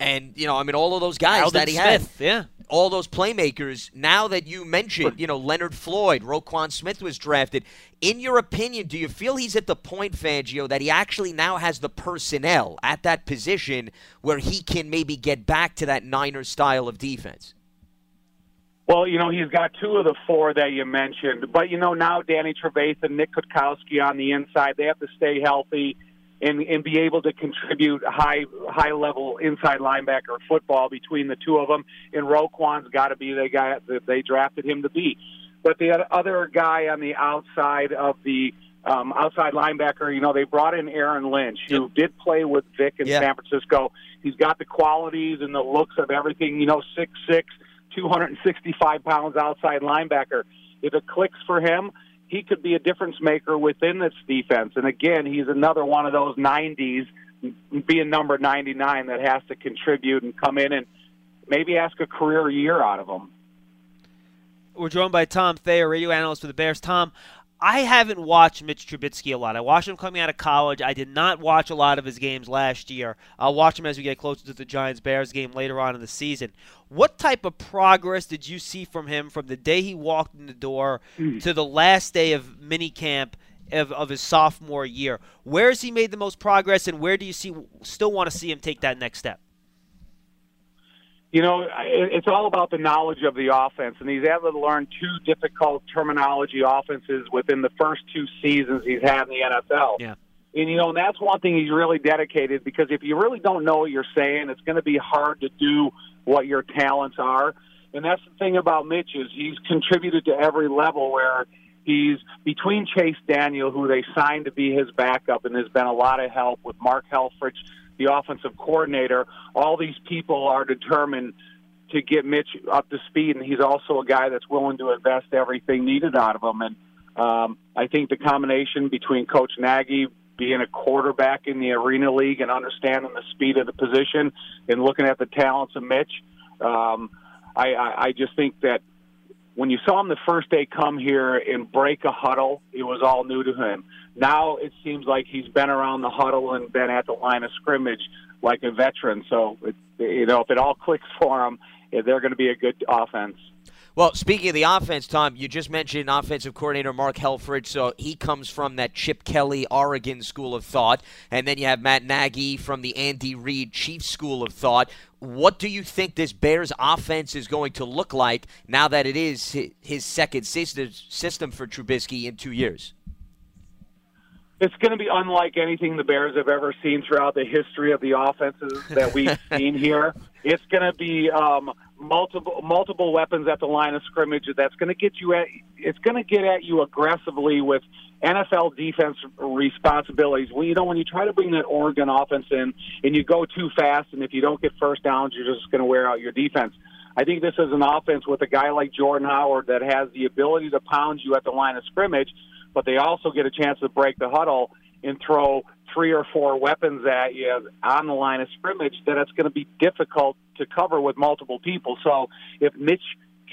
And, you know, I mean, all of those guys Aldon that he Smith, had. Yeah all those playmakers. Now that you mentioned, you know, Leonard Floyd, Roquan Smith was drafted. In your opinion, do you feel he's at the point, Fangio, that he actually now has the personnel at that position where he can maybe get back to that Niner style of defense? Well, you know, he's got two of the four that you mentioned. But, you know, now Danny Trevathan, Nick Kwiatkowski on the inside, they have to stay healthy and and be able to contribute high high level inside linebacker football between the two of them. And Roquan's got to be the guy that they drafted him to be. But the other guy on the outside of the um, outside linebacker, you know, they brought in Aaron Lynch, who Yep. did play with Vic in Yeah. San Francisco. He's got the qualities and the looks of everything, you know, six six, two hundred and sixty five pounds outside linebacker. If it clicks for him, he could be a difference maker within this defense. And again, he's another one of those 90s, being number 99, that has to contribute and come in and maybe ask a career year out of him. We're joined by Tom Thayer, radio analyst for the Bears. Tom, I haven't watched Mitch Trubisky a lot. I watched him coming out of college. I did not watch a lot of his games last year. I'll watch him as we get closer to the Giants Bears game later on in the season. What type of progress did you see from him from the day he walked in the door mm. to the last day of minicamp of, of his sophomore year? Where has he made the most progress, and where do you see still want to see him take that next step? You know, it's all about the knowledge of the offense, and he's had to learn two difficult terminology offenses within the first two seasons he's had in the NFL. Yeah. And you know, and that's one thing he's really dedicated because if you really don't know what you're saying, it's going to be hard to do what your talents are. And that's the thing about Mitch is he's contributed to every level where he's between Chase Daniel, who they signed to be his backup, and there's been a lot of help with Mark Helfrich, the offensive coordinator. All these people are determined to get Mitch up to speed, and he's also a guy that's willing to invest everything needed out of him. And um, I think the combination between Coach Nagy being a quarterback in the Arena League and understanding the speed of the position and looking at the talents of Mitch, um, I, I, I just think that when you saw him the first day come here and break a huddle, it was all new to him. Now it seems like he's been around the huddle and been at the line of scrimmage like a veteran. So, it, you know, if it all clicks for him, they're going to be a good offense. Well, speaking of the offense, Tom, you just mentioned offensive coordinator Mark Helfrich. So he comes from that Chip Kelly, Oregon school of thought. And then you have Matt Nagy from the Andy Reid Chiefs school of thought. What do you think this Bears offense is going to look like now that it is his second system system for Trubisky in two years? It's going to be unlike anything the Bears have ever seen throughout the history of the offenses that we've <laughs> seen here. It's going to be um, multiple multiple weapons at the line of scrimmage. That's going to get you at. It's going to get at you aggressively with NFL defense responsibilities. Well, you know, when you try to bring that Oregon offense in and you go too fast, and if you don't get first downs, you're just going to wear out your defense. I think this is an offense with a guy like Jordan Howard that has the ability to pound you at the line of scrimmage, but they also get a chance to break the huddle and throw three or four weapons at you on the line of scrimmage that it's going to be difficult to cover with multiple people. So if Mitch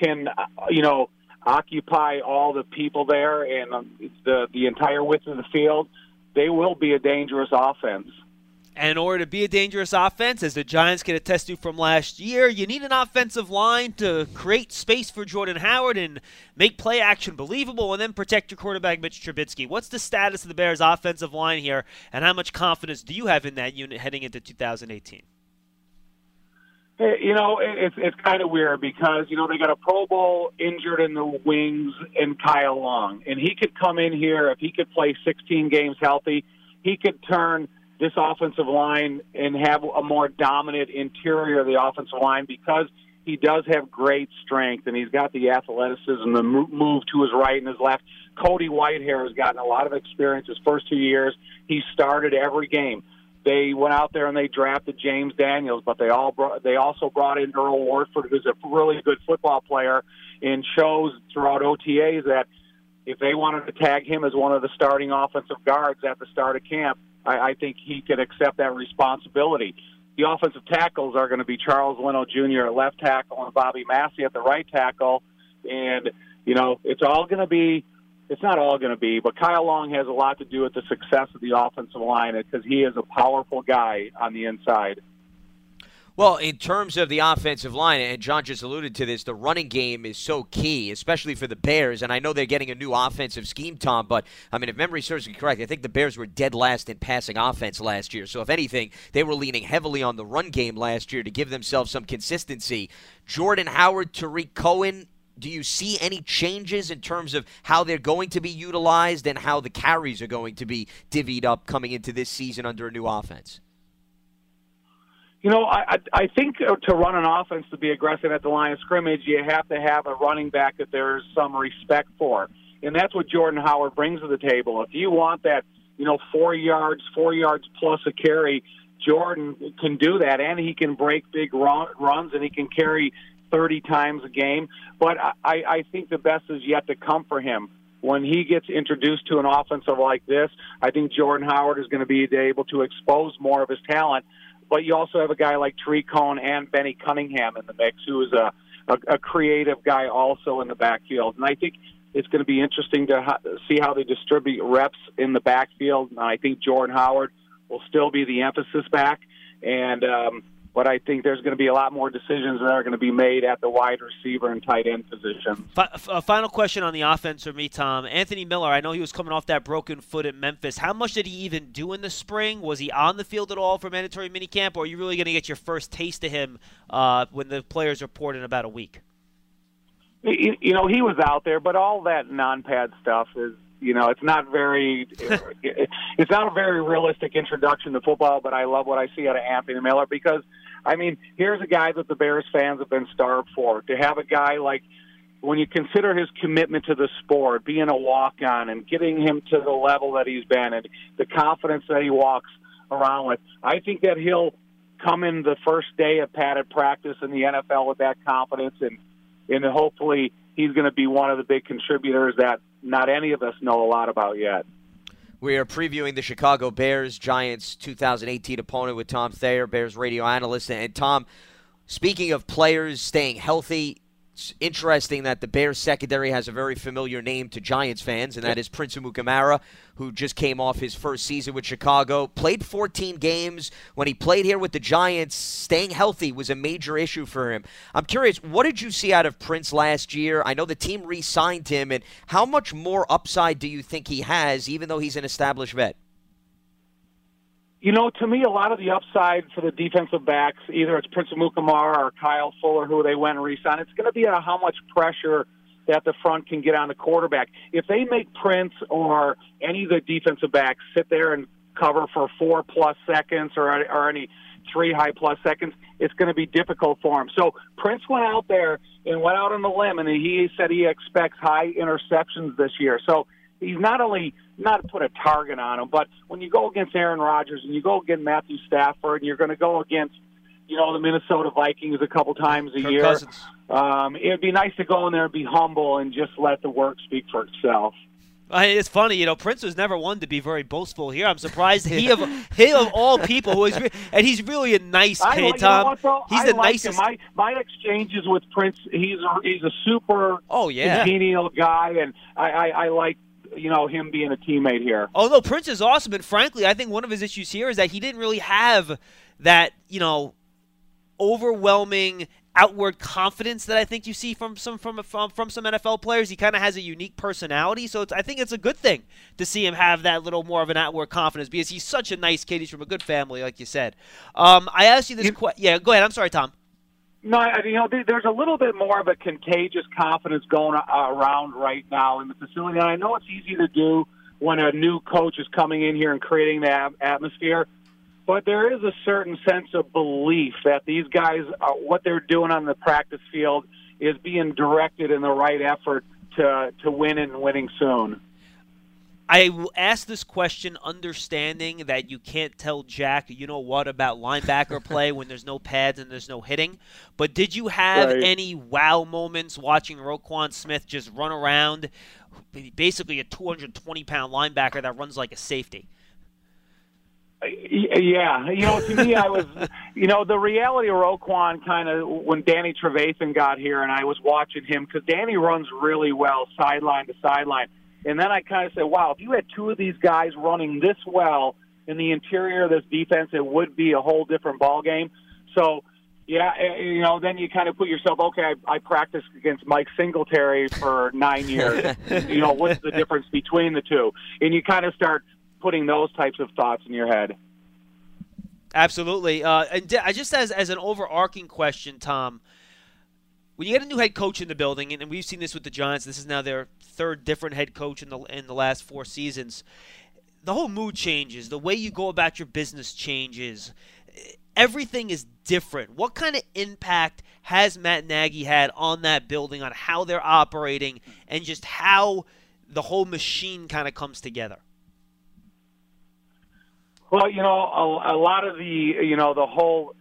can, uh, you know, occupy all the people there and um, the the entire width of the field, they will be a dangerous offense. And in order to be a dangerous offense, as the Giants can attest to from last year, you need an offensive line to create space for Jordan Howard and make play action believable and then protect your quarterback, Mitch Trubisky. What's the status of the Bears' offensive line here, and how much confidence do you have in that unit heading into 2018? You know, it- it's it's kind of weird because you know they got a Pro Bowl injured in the wings in Kyle Long, and he could come in here if he could play 16 games healthy, he could turn this offensive line and have a more dominant interior of the offensive line because he does have great strength and he's got the athleticism, the move to his right and his left. Cody Whitehair has gotten a lot of experience his first two years. He started every game. They went out there and they drafted James Daniels, but they all brought, they also brought in Earl Watford, who's a really good football player, and shows throughout OTAs that if they wanted to tag him as one of the starting offensive guards at the start of camp, I, I think he could accept that responsibility. The offensive tackles are going to be Charles Leno Jr. at left tackle and Bobby Massie at the right tackle, and you know it's all going to be it's not all going to be, but Kyle Long has a lot to do with the success of the offensive line because he is a powerful guy on the inside. Well, in terms of the offensive line, and John just alluded to this, the running game is so key, especially for the Bears. And I know they're getting a new offensive scheme, Tom, but I mean, if memory serves me correct, I think the Bears were dead last in passing offense last year. So, if anything, they were leaning heavily on the run game last year to give themselves some consistency. Jordan Howard, Tarik Cohen, do you see any changes in terms of how they're going to be utilized and how the carries are going to be divvied up coming into this season under a new offense? You know, I I think to run an offense to be aggressive at the line of scrimmage, you have to have a running back that there's some respect for, and that's what Jordan Howard brings to the table. If you want that, you know, four yards, four yards plus a carry, Jordan can do that, and he can break big run, runs, and he can carry 30 times a game. But I, I think the best is yet to come for him. When he gets introduced to an offensive like this, I think Jordan Howard is going to be able to expose more of his talent. But you also have a guy like Tarik Cohen and Benny Cunningham in the mix, who is a, a, a creative guy also in the backfield. And I think it's going to be interesting to ha- see how they distribute reps in the backfield. And I think Jordan Howard will still be the emphasis back. And um, but I think there's going to be a lot more decisions that are going to be made at the wide receiver and tight end position. A final question on the offense for me, Tom. Anthony Miller, I know he was coming off that broken foot at Memphis. How much did he even do in the spring? Was he on the field at all for mandatory minicamp, or are you really going to get your first taste of him uh, when the players report in about a week? You know, he was out there, but all that non-pad stuff is you know, it's not very, it's not a very realistic introduction to football. But I love what I see out of Anthony Miller because, I mean, here's a guy that the Bears fans have been starved for. To have a guy like, when you consider his commitment to the sport, being a walk-on, and getting him to the level that he's been, and the confidence that he walks around with, I think that he'll come in the first day of padded practice in the NFL with that confidence, and and hopefully he's going to be one of the big contributors that not any of us know a lot about yet. We are previewing the Chicago Bears Giants 2018 opponent with Tom Thayer, Bears radio analyst. And Tom, speaking of players staying healthy, it's interesting that the Bears secondary has a very familiar name to Giants fans, and that is Prince Amukamara, who just came off his first season with Chicago. Played 14 games. When he played here with the Giants, staying healthy was a major issue for him. I'm curious, what did you see out of Prince last year? I know the team re signed him, and how much more upside do you think he has, even though he's an established vet? You know, to me, a lot of the upside for the defensive backs, either it's Prince Amukamara or Kyle Fuller, who they went and re-signed, it's going to be on how much pressure that the front can get on the quarterback. If they make Prince or any of the defensive backs sit there and cover for four plus seconds or, or any three high plus seconds, it's going to be difficult for him. So Prince went out there and went out on the limb, and he said he expects high interceptions this year. So he's not only not put a target on him, but when you go against Aaron Rodgers and you go against Matthew Stafford, and you're going to go against you know the Minnesota Vikings a couple times a Kirk year. Cousins. Um, it'd be nice to go in there and be humble and just let the work speak for itself. I mean, it's funny, you know. Prince was never one to be very boastful here. I'm surprised he of he of all people who is, re- and he's really a nice I, kid, you know Tom. what, though? he's I the like nicest. Him. My my exchanges with Prince, he's a, he's a super Oh yeah. congenial guy, and I, I, I like you know him being a teammate here. Although Prince is awesome, and frankly, I think one of his issues here is that he didn't really have that, you know, overwhelming outward confidence that I think you see from some from from, from some NFL players. He kind of has a unique personality, so it's, I think it's a good thing to see him have that little more of an outward confidence because he's such a nice kid. He's from a good family, like you said. Um, I asked you this question. Yeah, go ahead. I'm sorry, Tom. No, I, you know, there's a little bit more of a contagious confidence going uh, around right now in the facility. And I know it's easy to do when a new coach is coming in here and creating the at- atmosphere, but there is a certain sense of belief that these guys, are, what they're doing on the practice field, is being directed in the right effort to to win and winning soon. I will ask this question understanding that you can't tell Jack, you know what, about linebacker <laughs> play when there's no pads and there's no hitting. But did you have Right. any wow moments watching Roquan Smith just run around, basically a 220 pound linebacker that runs like a safety? Uh, uh, yeah, you know, to me, I was, <laughs> you know, the reality of Roquan kind of when Danny Trevathan got here, and I was watching him because Danny runs really well sideline to sideline, and then I kind of said, wow, if you had two of these guys running this well in the interior of this defense, it would be a whole different ball game. So. Yeah, eh, you know, then you kind of put yourself, okay, I, I practiced against Mike Singletary for <laughs> nine years. you know, what's the difference between the two? And you kind of start putting those types of thoughts in your head. Absolutely. Uh, and just as as an overarching question, Tom, when you get a new head coach in the building, and, we've seen this with the Giants, this is now their third different head coach in the in the last four seasons. The whole mood changes. The way you go about your business changes. everything is different. What kind of impact has Matt Nagy had on that building, on how they're operating, and just how the whole machine kind of comes together? Well, you know, a, a lot of the, you know, the whole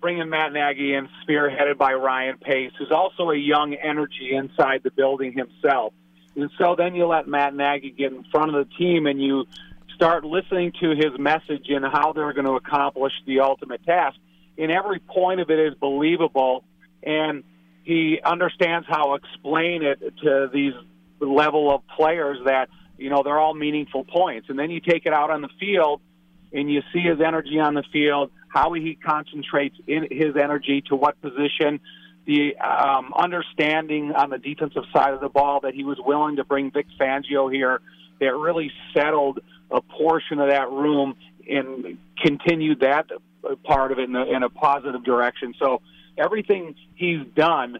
bringing Matt Nagy in, spearheaded by Ryan Pace, who's also a young energy inside the building himself. And so then you let Matt Nagy get in front of the team and you start listening to his message and how they're going to accomplish the ultimate task. And every point of it is believable, and he understands how to explain it to these level of players that you know they're all meaningful points. And then you take it out on the field, and you see his energy on the field, how he concentrates in his energy to what position, the um, understanding on the defensive side of the ball that he was willing to bring Vic Fangio here that really settled a portion of that room and continued that part of it in a, in a positive direction. So everything he's done,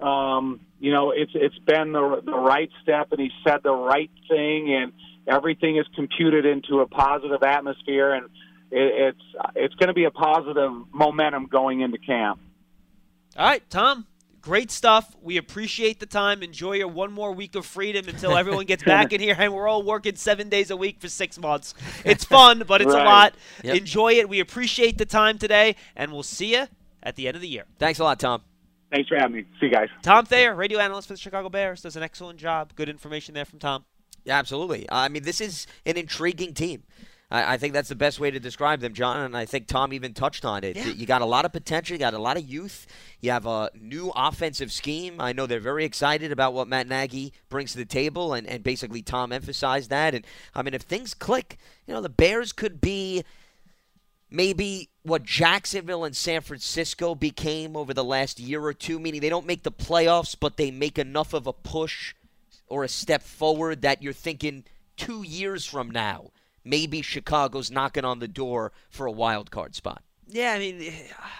um, you know, it's it's been the, the right step, and he said the right thing, and everything is computed into a positive atmosphere, and it, it's it's going to be a positive momentum going into camp. All right, Tom. Great stuff. We appreciate the time. Enjoy your one more week of freedom until everyone gets back in here and we're all working seven days a week for six months. It's fun, but it's right. a lot. Yep. Enjoy it. We appreciate the time today, and we'll see you at the end of the year. Thanks a lot, Tom. Thanks for having me. See you guys. Tom Thayer, radio analyst for the Chicago Bears, does an excellent job. Good information there from Tom. Yeah, absolutely. I mean, this is an intriguing team. I, I think that's the best way to describe them, John. And I think Tom even touched on it. Yeah. You got a lot of potential. You got a lot of youth. You have a new offensive scheme. I know they're very excited about what Matt Nagy brings to the table, and, and basically Tom emphasized that. And I mean, if things click, you know, the Bears could be maybe what Jacksonville and San Francisco became over the last year or two, meaning they don't make the playoffs, but they make enough of a push or a step forward that you're thinking two years from now, maybe Chicago's knocking on the door for a wild card spot. Yeah, I mean,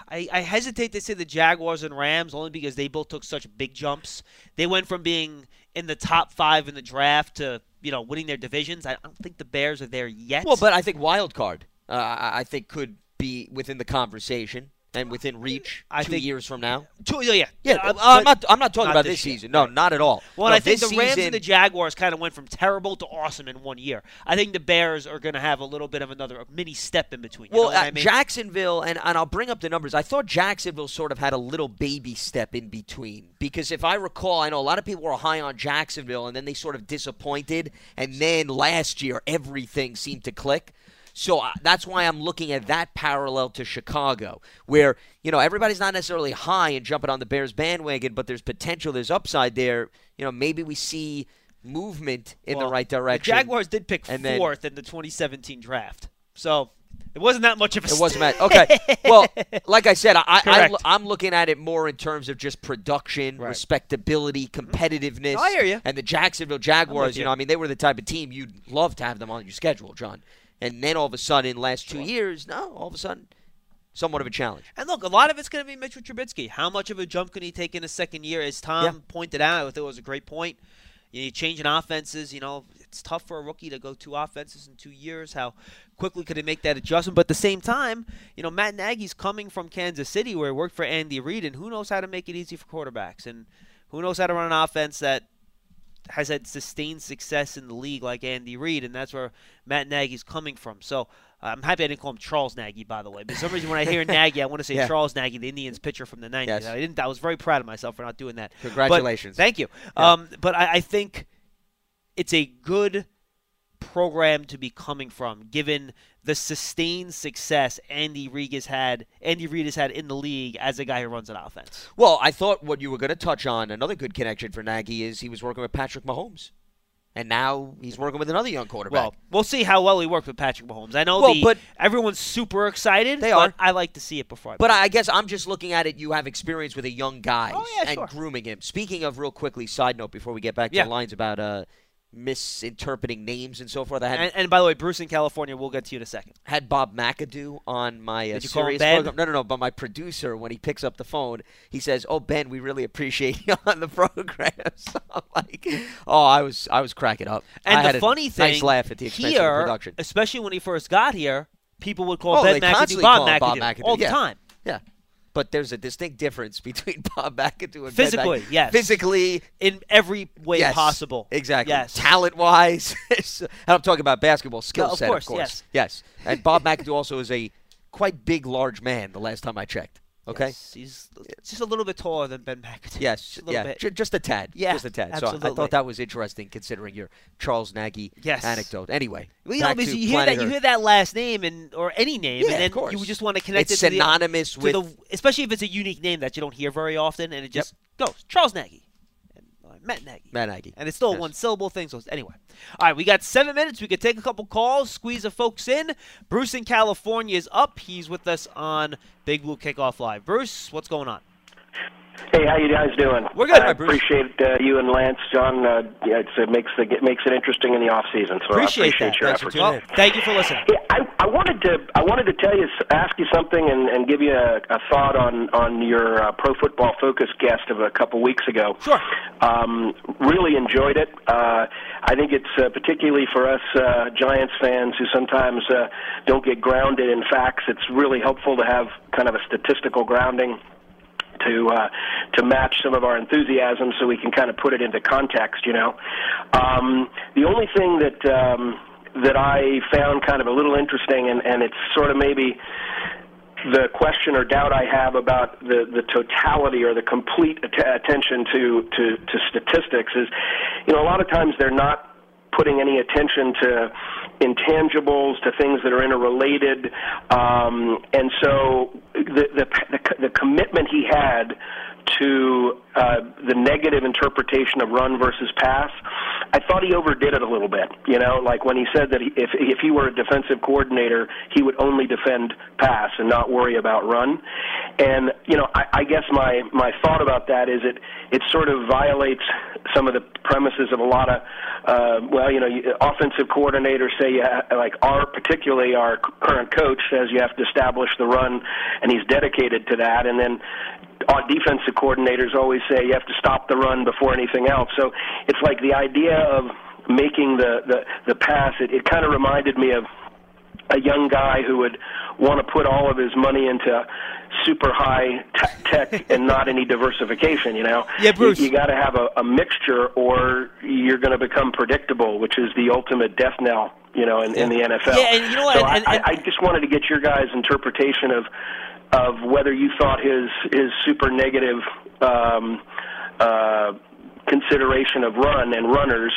I, I hesitate to say the Jaguars and Rams only because they both took such big jumps. They went from being in the top five in the draft to you know winning their divisions. I don't think the Bears are there yet. Well, but I think wild card, uh, I I think could be within the conversation and within reach I two think- years from now. Two- yeah, yeah, Yeah, Uh, I'm not. I'm not talking not about this this year. season. No, not at all. Well, No, I think the Rams season- and the Jaguars kind of went from terrible to awesome in one year. I think the Bears are going to have a little bit of another mini step in between. Well, uh, I mean? Jacksonville, and, and I'll bring up the numbers. I thought Jacksonville sort of had a little baby step in between because if I recall, I know a lot of people were high on Jacksonville and then they sort of disappointed, and then last year everything seemed to click. So uh, that's why I'm looking at that parallel to Chicago, where you know everybody's not necessarily high and jumping on the Bears bandwagon, but there's potential, there's upside there. You know, maybe we see movement in Well, the right direction. The Jaguars did pick and then- fourth in the 2017 draft, so it wasn't that much of a. It wasn't Matt. Okay. <laughs> Well, like I said, I, I, I'm looking at it more in terms of just production, Right. respectability, competitiveness. I hear you. And the Jacksonville Jaguars, you. you know, I mean, they were the type of team you'd love to have them on your schedule, John. And then all of a sudden, in last two years, no, all of a sudden, somewhat of a challenge. And look, a lot of it's going to be Mitchell Trubisky. How much of a jump can he take in a second year? As Tom Yeah. pointed out, I thought it was a great point. You know, changing offenses, you know, it's tough for a rookie to go two offenses in two years. How quickly could he make that adjustment? But at the same time, you know, Matt Nagy's coming from Kansas City where he worked for Andy Reid, and who knows how to make it easy for quarterbacks, and who knows how to run an offense that has had sustained success in the league like Andy Reid, and that's where Matt Nagy's coming from. So uh, I'm happy I didn't call him Charles Nagy, by the way. But for some reason, when I hear <laughs> Nagy, I want to say Yeah. Charles Nagy, the Indians pitcher from the 90s. Yes. I didn't. I was very proud of myself for not doing that. But- Congratulations. thank you. Yeah. Um, but I, I think it's a good program to be coming from, given the sustained success Andy Reid has had. Andy Reid has had in the league as a guy who runs an offense. Well, I thought what you were going to touch on, another good connection for Nagy, is he was working with Patrick Mahomes. And now he's working with another young quarterback. Well, we'll see how well he worked with Patrick Mahomes. I know Well, the, but- everyone's super excited. They but are. I like to see it before. I But bet. I guess I'm just looking at it. You have experience with a young guy Oh, yeah, and sure. grooming him. Speaking of, real quickly, side note before we get back to Yeah. the lines about uh, misinterpreting names and so forth. I had and, and by the way, Bruce in California, we'll get to you in a second. had Bob McAdoo on my uh, Did you call him Sirius Ben? program. No, no, no. But my producer, when he picks up the phone, he says, "Oh, Ben, we really appreciate you <laughs> on the program." <laughs> So I'm like, "Oh, I was, I was cracking up." And I the funny thing nice laugh at the expense here, of production. especially when he first got here, people would call Oh, Ben McAdoo Bob McAdoo, Bob McAdoo, all the yeah. time. Yeah. But there's a distinct difference between <laughs> Bob McAdoo and Physically, yes. Physically, In every way yes, possible. Exactly. Yes. Talent wise, <laughs> and I'm talking about basketball skill No, set, of course. yes. Yes. And Bob McAdoo also is a quite big, large man. The last time I checked. Okay. Yes, he's just a little bit taller than Ben McAdoo. Yes, Just a yeah, bit. just a tad. Yeah, just a tad. So I absolutely. thought that was interesting considering your Charles Nagy Yes. anecdote. Anyway, Well, you know, back to you hear that Planet you hear that last name and or any name, Yeah, and then you just want to connect It's it to synonymous the, with the, especially if it's a unique name that you don't hear very often, and it just goes Charles Nagy, Matt Nagy, Matt Nagy. and it's still a Yes. one syllable thing. So anyway, all right, we got seven minutes. We could take a couple calls, squeeze the folks in. Bruce in California is up. He's with us on Big Blue Kickoff Live. Bruce, what's going on? Hey, how you guys doing? We're good, I appreciate uh, you and Lance, John. Uh, yeah, it's, it makes the, it makes it interesting in the off season. So Appreciate I appreciate that. your Thanks for efforts. Well, thank you for listening. Yeah, I, I wanted to I wanted to tell you ask you something and, and give you a, a thought on on your uh, Pro Football Focus guest of a couple weeks ago. Sure. Um, really enjoyed it. Uh, I think it's uh, particularly for us uh, Giants fans who sometimes uh, don't get grounded in facts. It's really helpful to have kind of a statistical grounding to uh, to match some of our enthusiasm, so we can kind of put it into context. You know, um, the only thing that um, that I found kind of a little interesting, and, and it's sort of maybe the question or doubt I have about the, the totality or the complete att- attention to, to, to statistics is, you know, a lot of times they're not putting any attention to intangibles, to things that are interrelated, um, and so the, the the commitment he had to uh, the negative interpretation of run versus pass, I thought he overdid it a little bit. You know, like when he said that he, if if he were a defensive coordinator, he would only defend pass and not worry about run. And you know, I, I guess my my thought about that is it it sort of violates some of the premises of a lot of uh, well, you know, you- offensive coordinators say you ha- like our particularly our current coach says you have to establish the run, and he's dedicated to that. And then our defensive coordinators always say you have to stop the run before anything else. So it's like the idea of making the the, the pass. It, it kind of reminded me of a young guy who would want to put all of his money into super high te- tech <laughs> and not any diversification. You know, Yeah, Bruce. You, you got to have a, a mixture, or you're going to become predictable, which is the ultimate death knell. You know, in, in the NFL. Yeah, and you know what, So and- I, and- I, I just wanted to get your guys' interpretation of of whether you thought his his super negative um, uh, consideration of run and runners.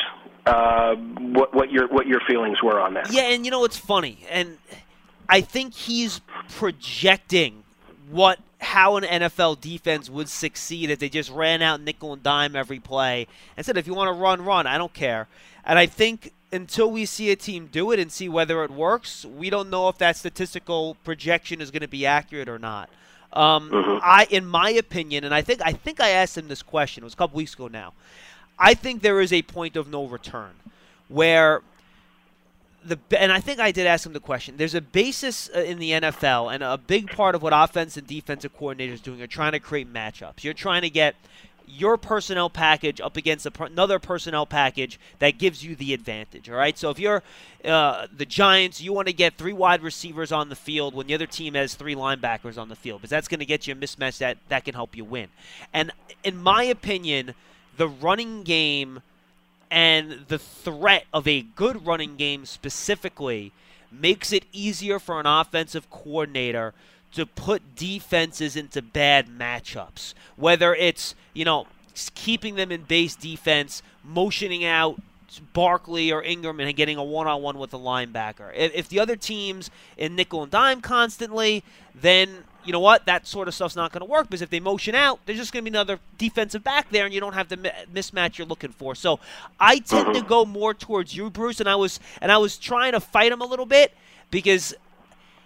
Uh, what what your what your feelings were on that? Yeah, and you know what's funny, and I think he's projecting what how an NFL defense would succeed if they just ran out nickel and dime every play and said, if you want to run, run. I don't care. And I think until we see a team do it and see whether it works, we don't know if that statistical projection is going to be accurate or not. Um, I, in my opinion, and I think I think I asked him this question. It was a couple weeks ago now. I think there is a point of no return where the and I think I did ask him the question. There's a basis uh, in the NFL, and a big part of what offense and defensive coordinators doing are trying to create matchups. You're trying to get your personnel package up against another personnel package that gives you the advantage. All right. So if you're uh, the Giants, you want to get three wide receivers on the field when the other team has three linebackers on the field, because that's going to get you a mismatch that that can help you win. And in my opinion, the running game and the threat of a good running game specifically makes it easier for an offensive coordinator to put defenses into bad matchups. Whether it's, you know, keeping them in base defense, motioning out Barkley or Ingram and getting a one on one with a linebacker. If, if the other team's in nickel and dime constantly, then you know what? That sort of stuff's not going to work because if they motion out, there's just going to be another defensive back there, and you don't have the mismatch you're looking for. So I tend to mm-hmm. go more towards you, Bruce, and I was and I was trying to fight him a little bit because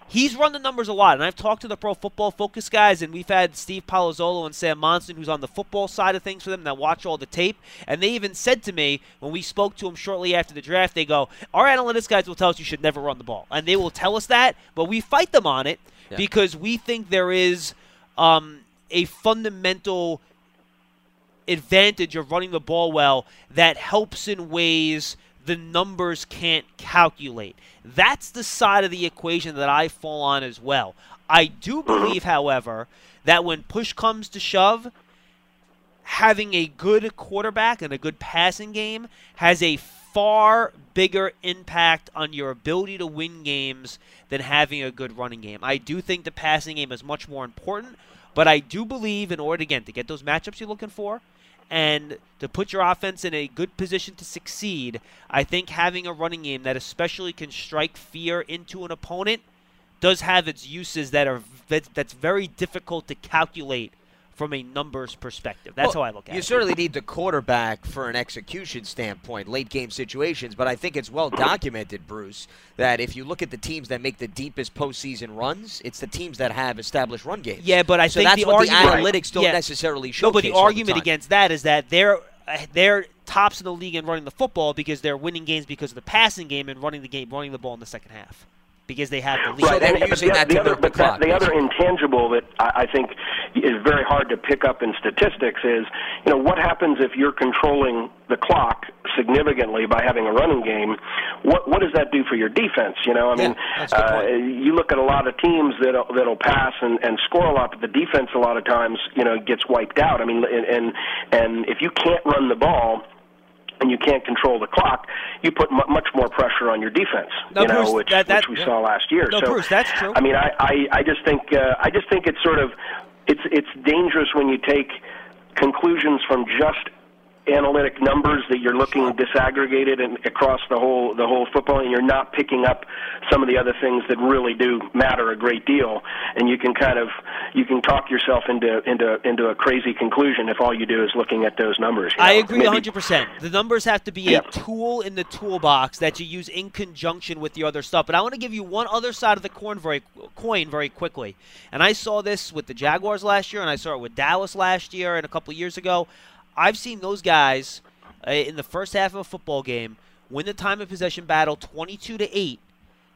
he's run the numbers a lot. And I've talked to the Pro Football Focus guys, and we've had Steve Palazzolo and Sam Monson, who's on the football side of things for them, that watch all the tape. And they even said to me when we spoke to them shortly after the draft, they go, "Our analytics guys will tell us you should never run the ball," and they will tell us that, but we fight them on it because we think there is um, a fundamental advantage of running the ball well that helps in ways the numbers can't calculate. That's the side of the equation that I fall on as well. I do uh-huh. believe, however, that when push comes to shove, having a good quarterback and a good passing game has a far bigger impact on your ability to win games than having a good running game. I do think the passing game is much more important, but I do believe in order again to get those matchups you're looking for and to put your offense in a good position to succeed, I think having a running game that especially can strike fear into an opponent does have its uses that are that's very difficult to calculate from a numbers perspective. That's well, how I look at you it. You certainly need the quarterback for an execution standpoint, late game situations, but I think it's well documented, Bruce, that if you look at the teams that make the deepest postseason runs, it's the teams that have established run games. Yeah, but I so think that's the what argument, the analytics don't yeah, necessarily show. No, but the argument against that is that they're uh, they're tops in the league in running the football because they're winning games because of the passing game and running the game, running the ball in the second half because they have the lead. Right, so they're using the, that the to other, milk the clock. the other intangible that I, I think is very hard to pick up in statistics is, you know, what happens if you're controlling the clock significantly by having a running game? What what does that do for your defense? You know, I yeah, mean, uh, you look at a lot of teams that that'll pass and, and score a lot, but the defense a lot of times, you know, gets wiped out. I mean, and and, and if you can't run the ball and you can't control the clock, you put m- much more pressure on your defense. No, you know, Bruce, which, that, that, which we yeah. saw last year. No, so, Bruce, that's true. I mean, I, I, I just think uh, I just think it's sort of it's it's dangerous when you take conclusions from just analytic numbers that you're looking disaggregated and across the whole the whole football and you're not picking up some of the other things that really do matter a great deal and you can kind of you can talk yourself into into into a crazy conclusion if all you do is looking at those numbers you know? I agree Maybe- 100%. The numbers have to be Yep. a tool in the toolbox that you use in conjunction with the other stuff. But I want to give you one other side of the coin very coin very quickly. And I saw this with the Jaguars last year and I saw it with Dallas last year and a couple years ago. I've seen those guys uh, in the first half of a football game win the time of possession battle 22 to 8,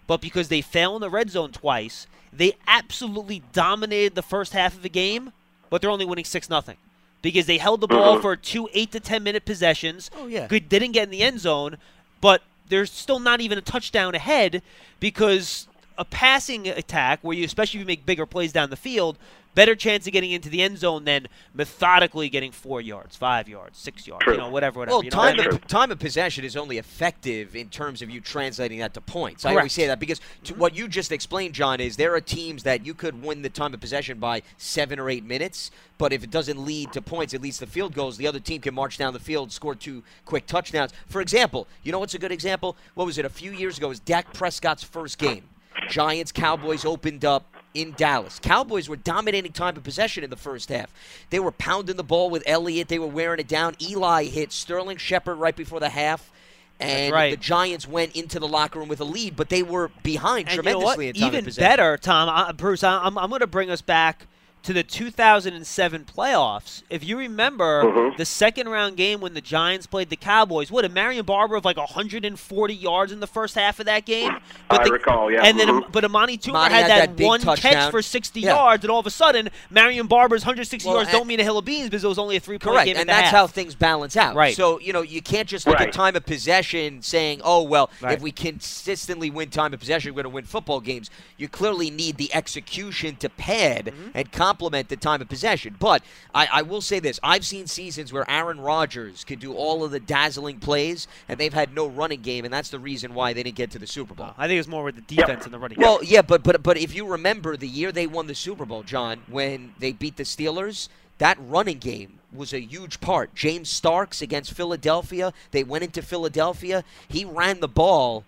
but because they fell in the red zone twice, they absolutely dominated the first half of the game, but they're only winning 6 nothing because they held the ball for two 8 to 10 minute possessions. Oh, yeah. Good didn't get in the end zone, but they're still not even a touchdown ahead because a passing attack where you especially if you make bigger plays down the field, better chance of getting into the end zone than methodically getting four yards, five yards, six yards, True. you know, whatever, whatever. Well, you know time what I mean? of, time of possession is only effective in terms of you translating that to points. I always say that because to mm-hmm. what you just explained, John, is there are teams that you could win the time of possession by seven or eight minutes, but if it doesn't lead to points, it leads to field goals. The other team can march down the field, score two quick touchdowns. For example, you know what's a good example? What was it? A few years ago, it was Dak Prescott's first game. Giants Cowboys opened up in Dallas. Cowboys were dominating time of possession in the first half. They were pounding the ball with Elliott. They were wearing it down. Eli hit Sterling Shepard right before the half. And right. the Giants went into the locker room with a lead, but they were behind And you know tremendously in time of Even better, Tom, uh, Bruce, I, I'm, I'm going to bring us back to the 2007 playoffs. If you remember Mhm. the second round game when the Giants played the Cowboys, what, a Marion Barber of like 140 yards in the first half of that game? I the, recall, yeah. And then, Mhm. but Amani Toomer Amani had, had that, that big one catch for 60 Yeah. yards, and all of a sudden, Marion Barber's 160 Well, yards don't mean a hill of beans because it was only a three point game and at that's half. how things balance out. Right. So you know you can't just look Right. at time of possession saying, "Oh well, Right. if we consistently win time of possession, we're going to win football games." You clearly need the execution to pad Mm-hmm. and complement the time of possession. But I, I will say this: I've seen seasons where Aaron Rodgers could do all of the dazzling plays, and they've had no running game, and that's the reason why they didn't get to the Super Bowl. I think it's more with the defense and the running Well, yeah, but but but if you remember the year they won the Super Bowl, John, when they beat the Steelers, that running game was a huge part. James Starks against Philadelphia, they went into Philadelphia. He ran the ball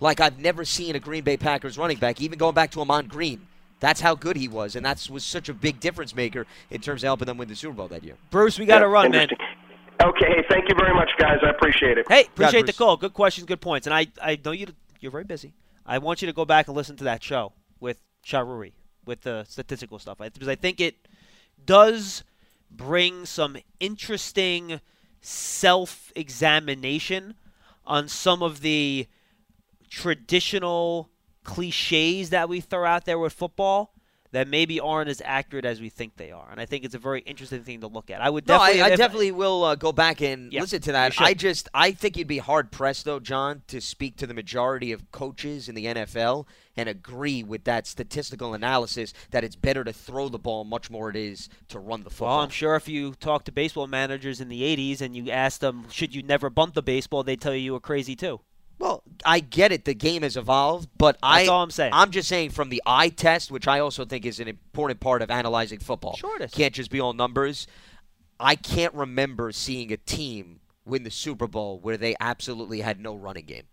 like I've never seen a Green Bay Packers running back, even going back to Ahman Green. That's how good he was, and that was such a big difference maker in terms of helping them win the Super Bowl that year. Bruce, we got to Yeah, run, man. Okay, thank you very much, guys. I appreciate it. Hey, appreciate the call. Good questions, good points. And I, I know you you're very busy. I want you to go back and listen to that show with Chahrouri with the statistical stuff because I think it does bring some interesting self-examination on some of the traditional cliches that we throw out there with football that maybe aren't as accurate as we think they are. And I think it's a very interesting thing to look at. I would No, definitely. I, I definitely will uh, go back and Yeah, listen to that. I just, I think you'd be hard pressed though, John, to speak to the majority of coaches in the NFL and agree with that statistical analysis that it's better to throw the ball much more it is to run the football. Well, I'm sure if you talk to baseball managers in the 80s and you ask them, should you never bunt the baseball, they'd tell you you were crazy too. Well, I get it. The game has evolved, but I, That's all I'm saying. I'm just saying from the eye test, which I also think is an important part of analyzing football. Sure it is. Can't just be all numbers. I can't remember seeing a team win the Super Bowl where they absolutely had no running game.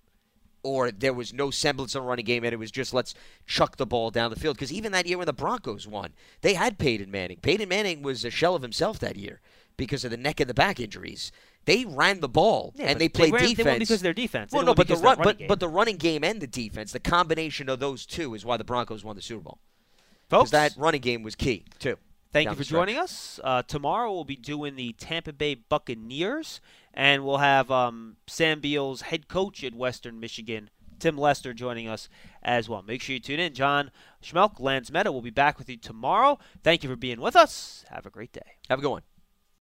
Or there was no semblance of a running game, and it was just let's chuck the ball down the field. Because even that year when the Broncos won, they had Peyton Manning. Peyton Manning was a shell of himself that year because of the neck and the back injuries. They ran the ball Yeah, and they played ran- defense. They won because of their defense. They Well, no, but the because of their run, running but game. but the running game and the defense, the combination of those two is why the Broncos won the Super Bowl. folks, that running game was key too. Thank you for joining us. Uh, tomorrow we'll be doing the Tampa Bay Buccaneers, and we'll have um, Sam Beal's head coach at Western Michigan, Tim Lester, joining us as well. Make sure you tune in. John Schmeelk, Lance Medow will be back with you tomorrow. Thank you for being with us. Have a great day. Have a good one.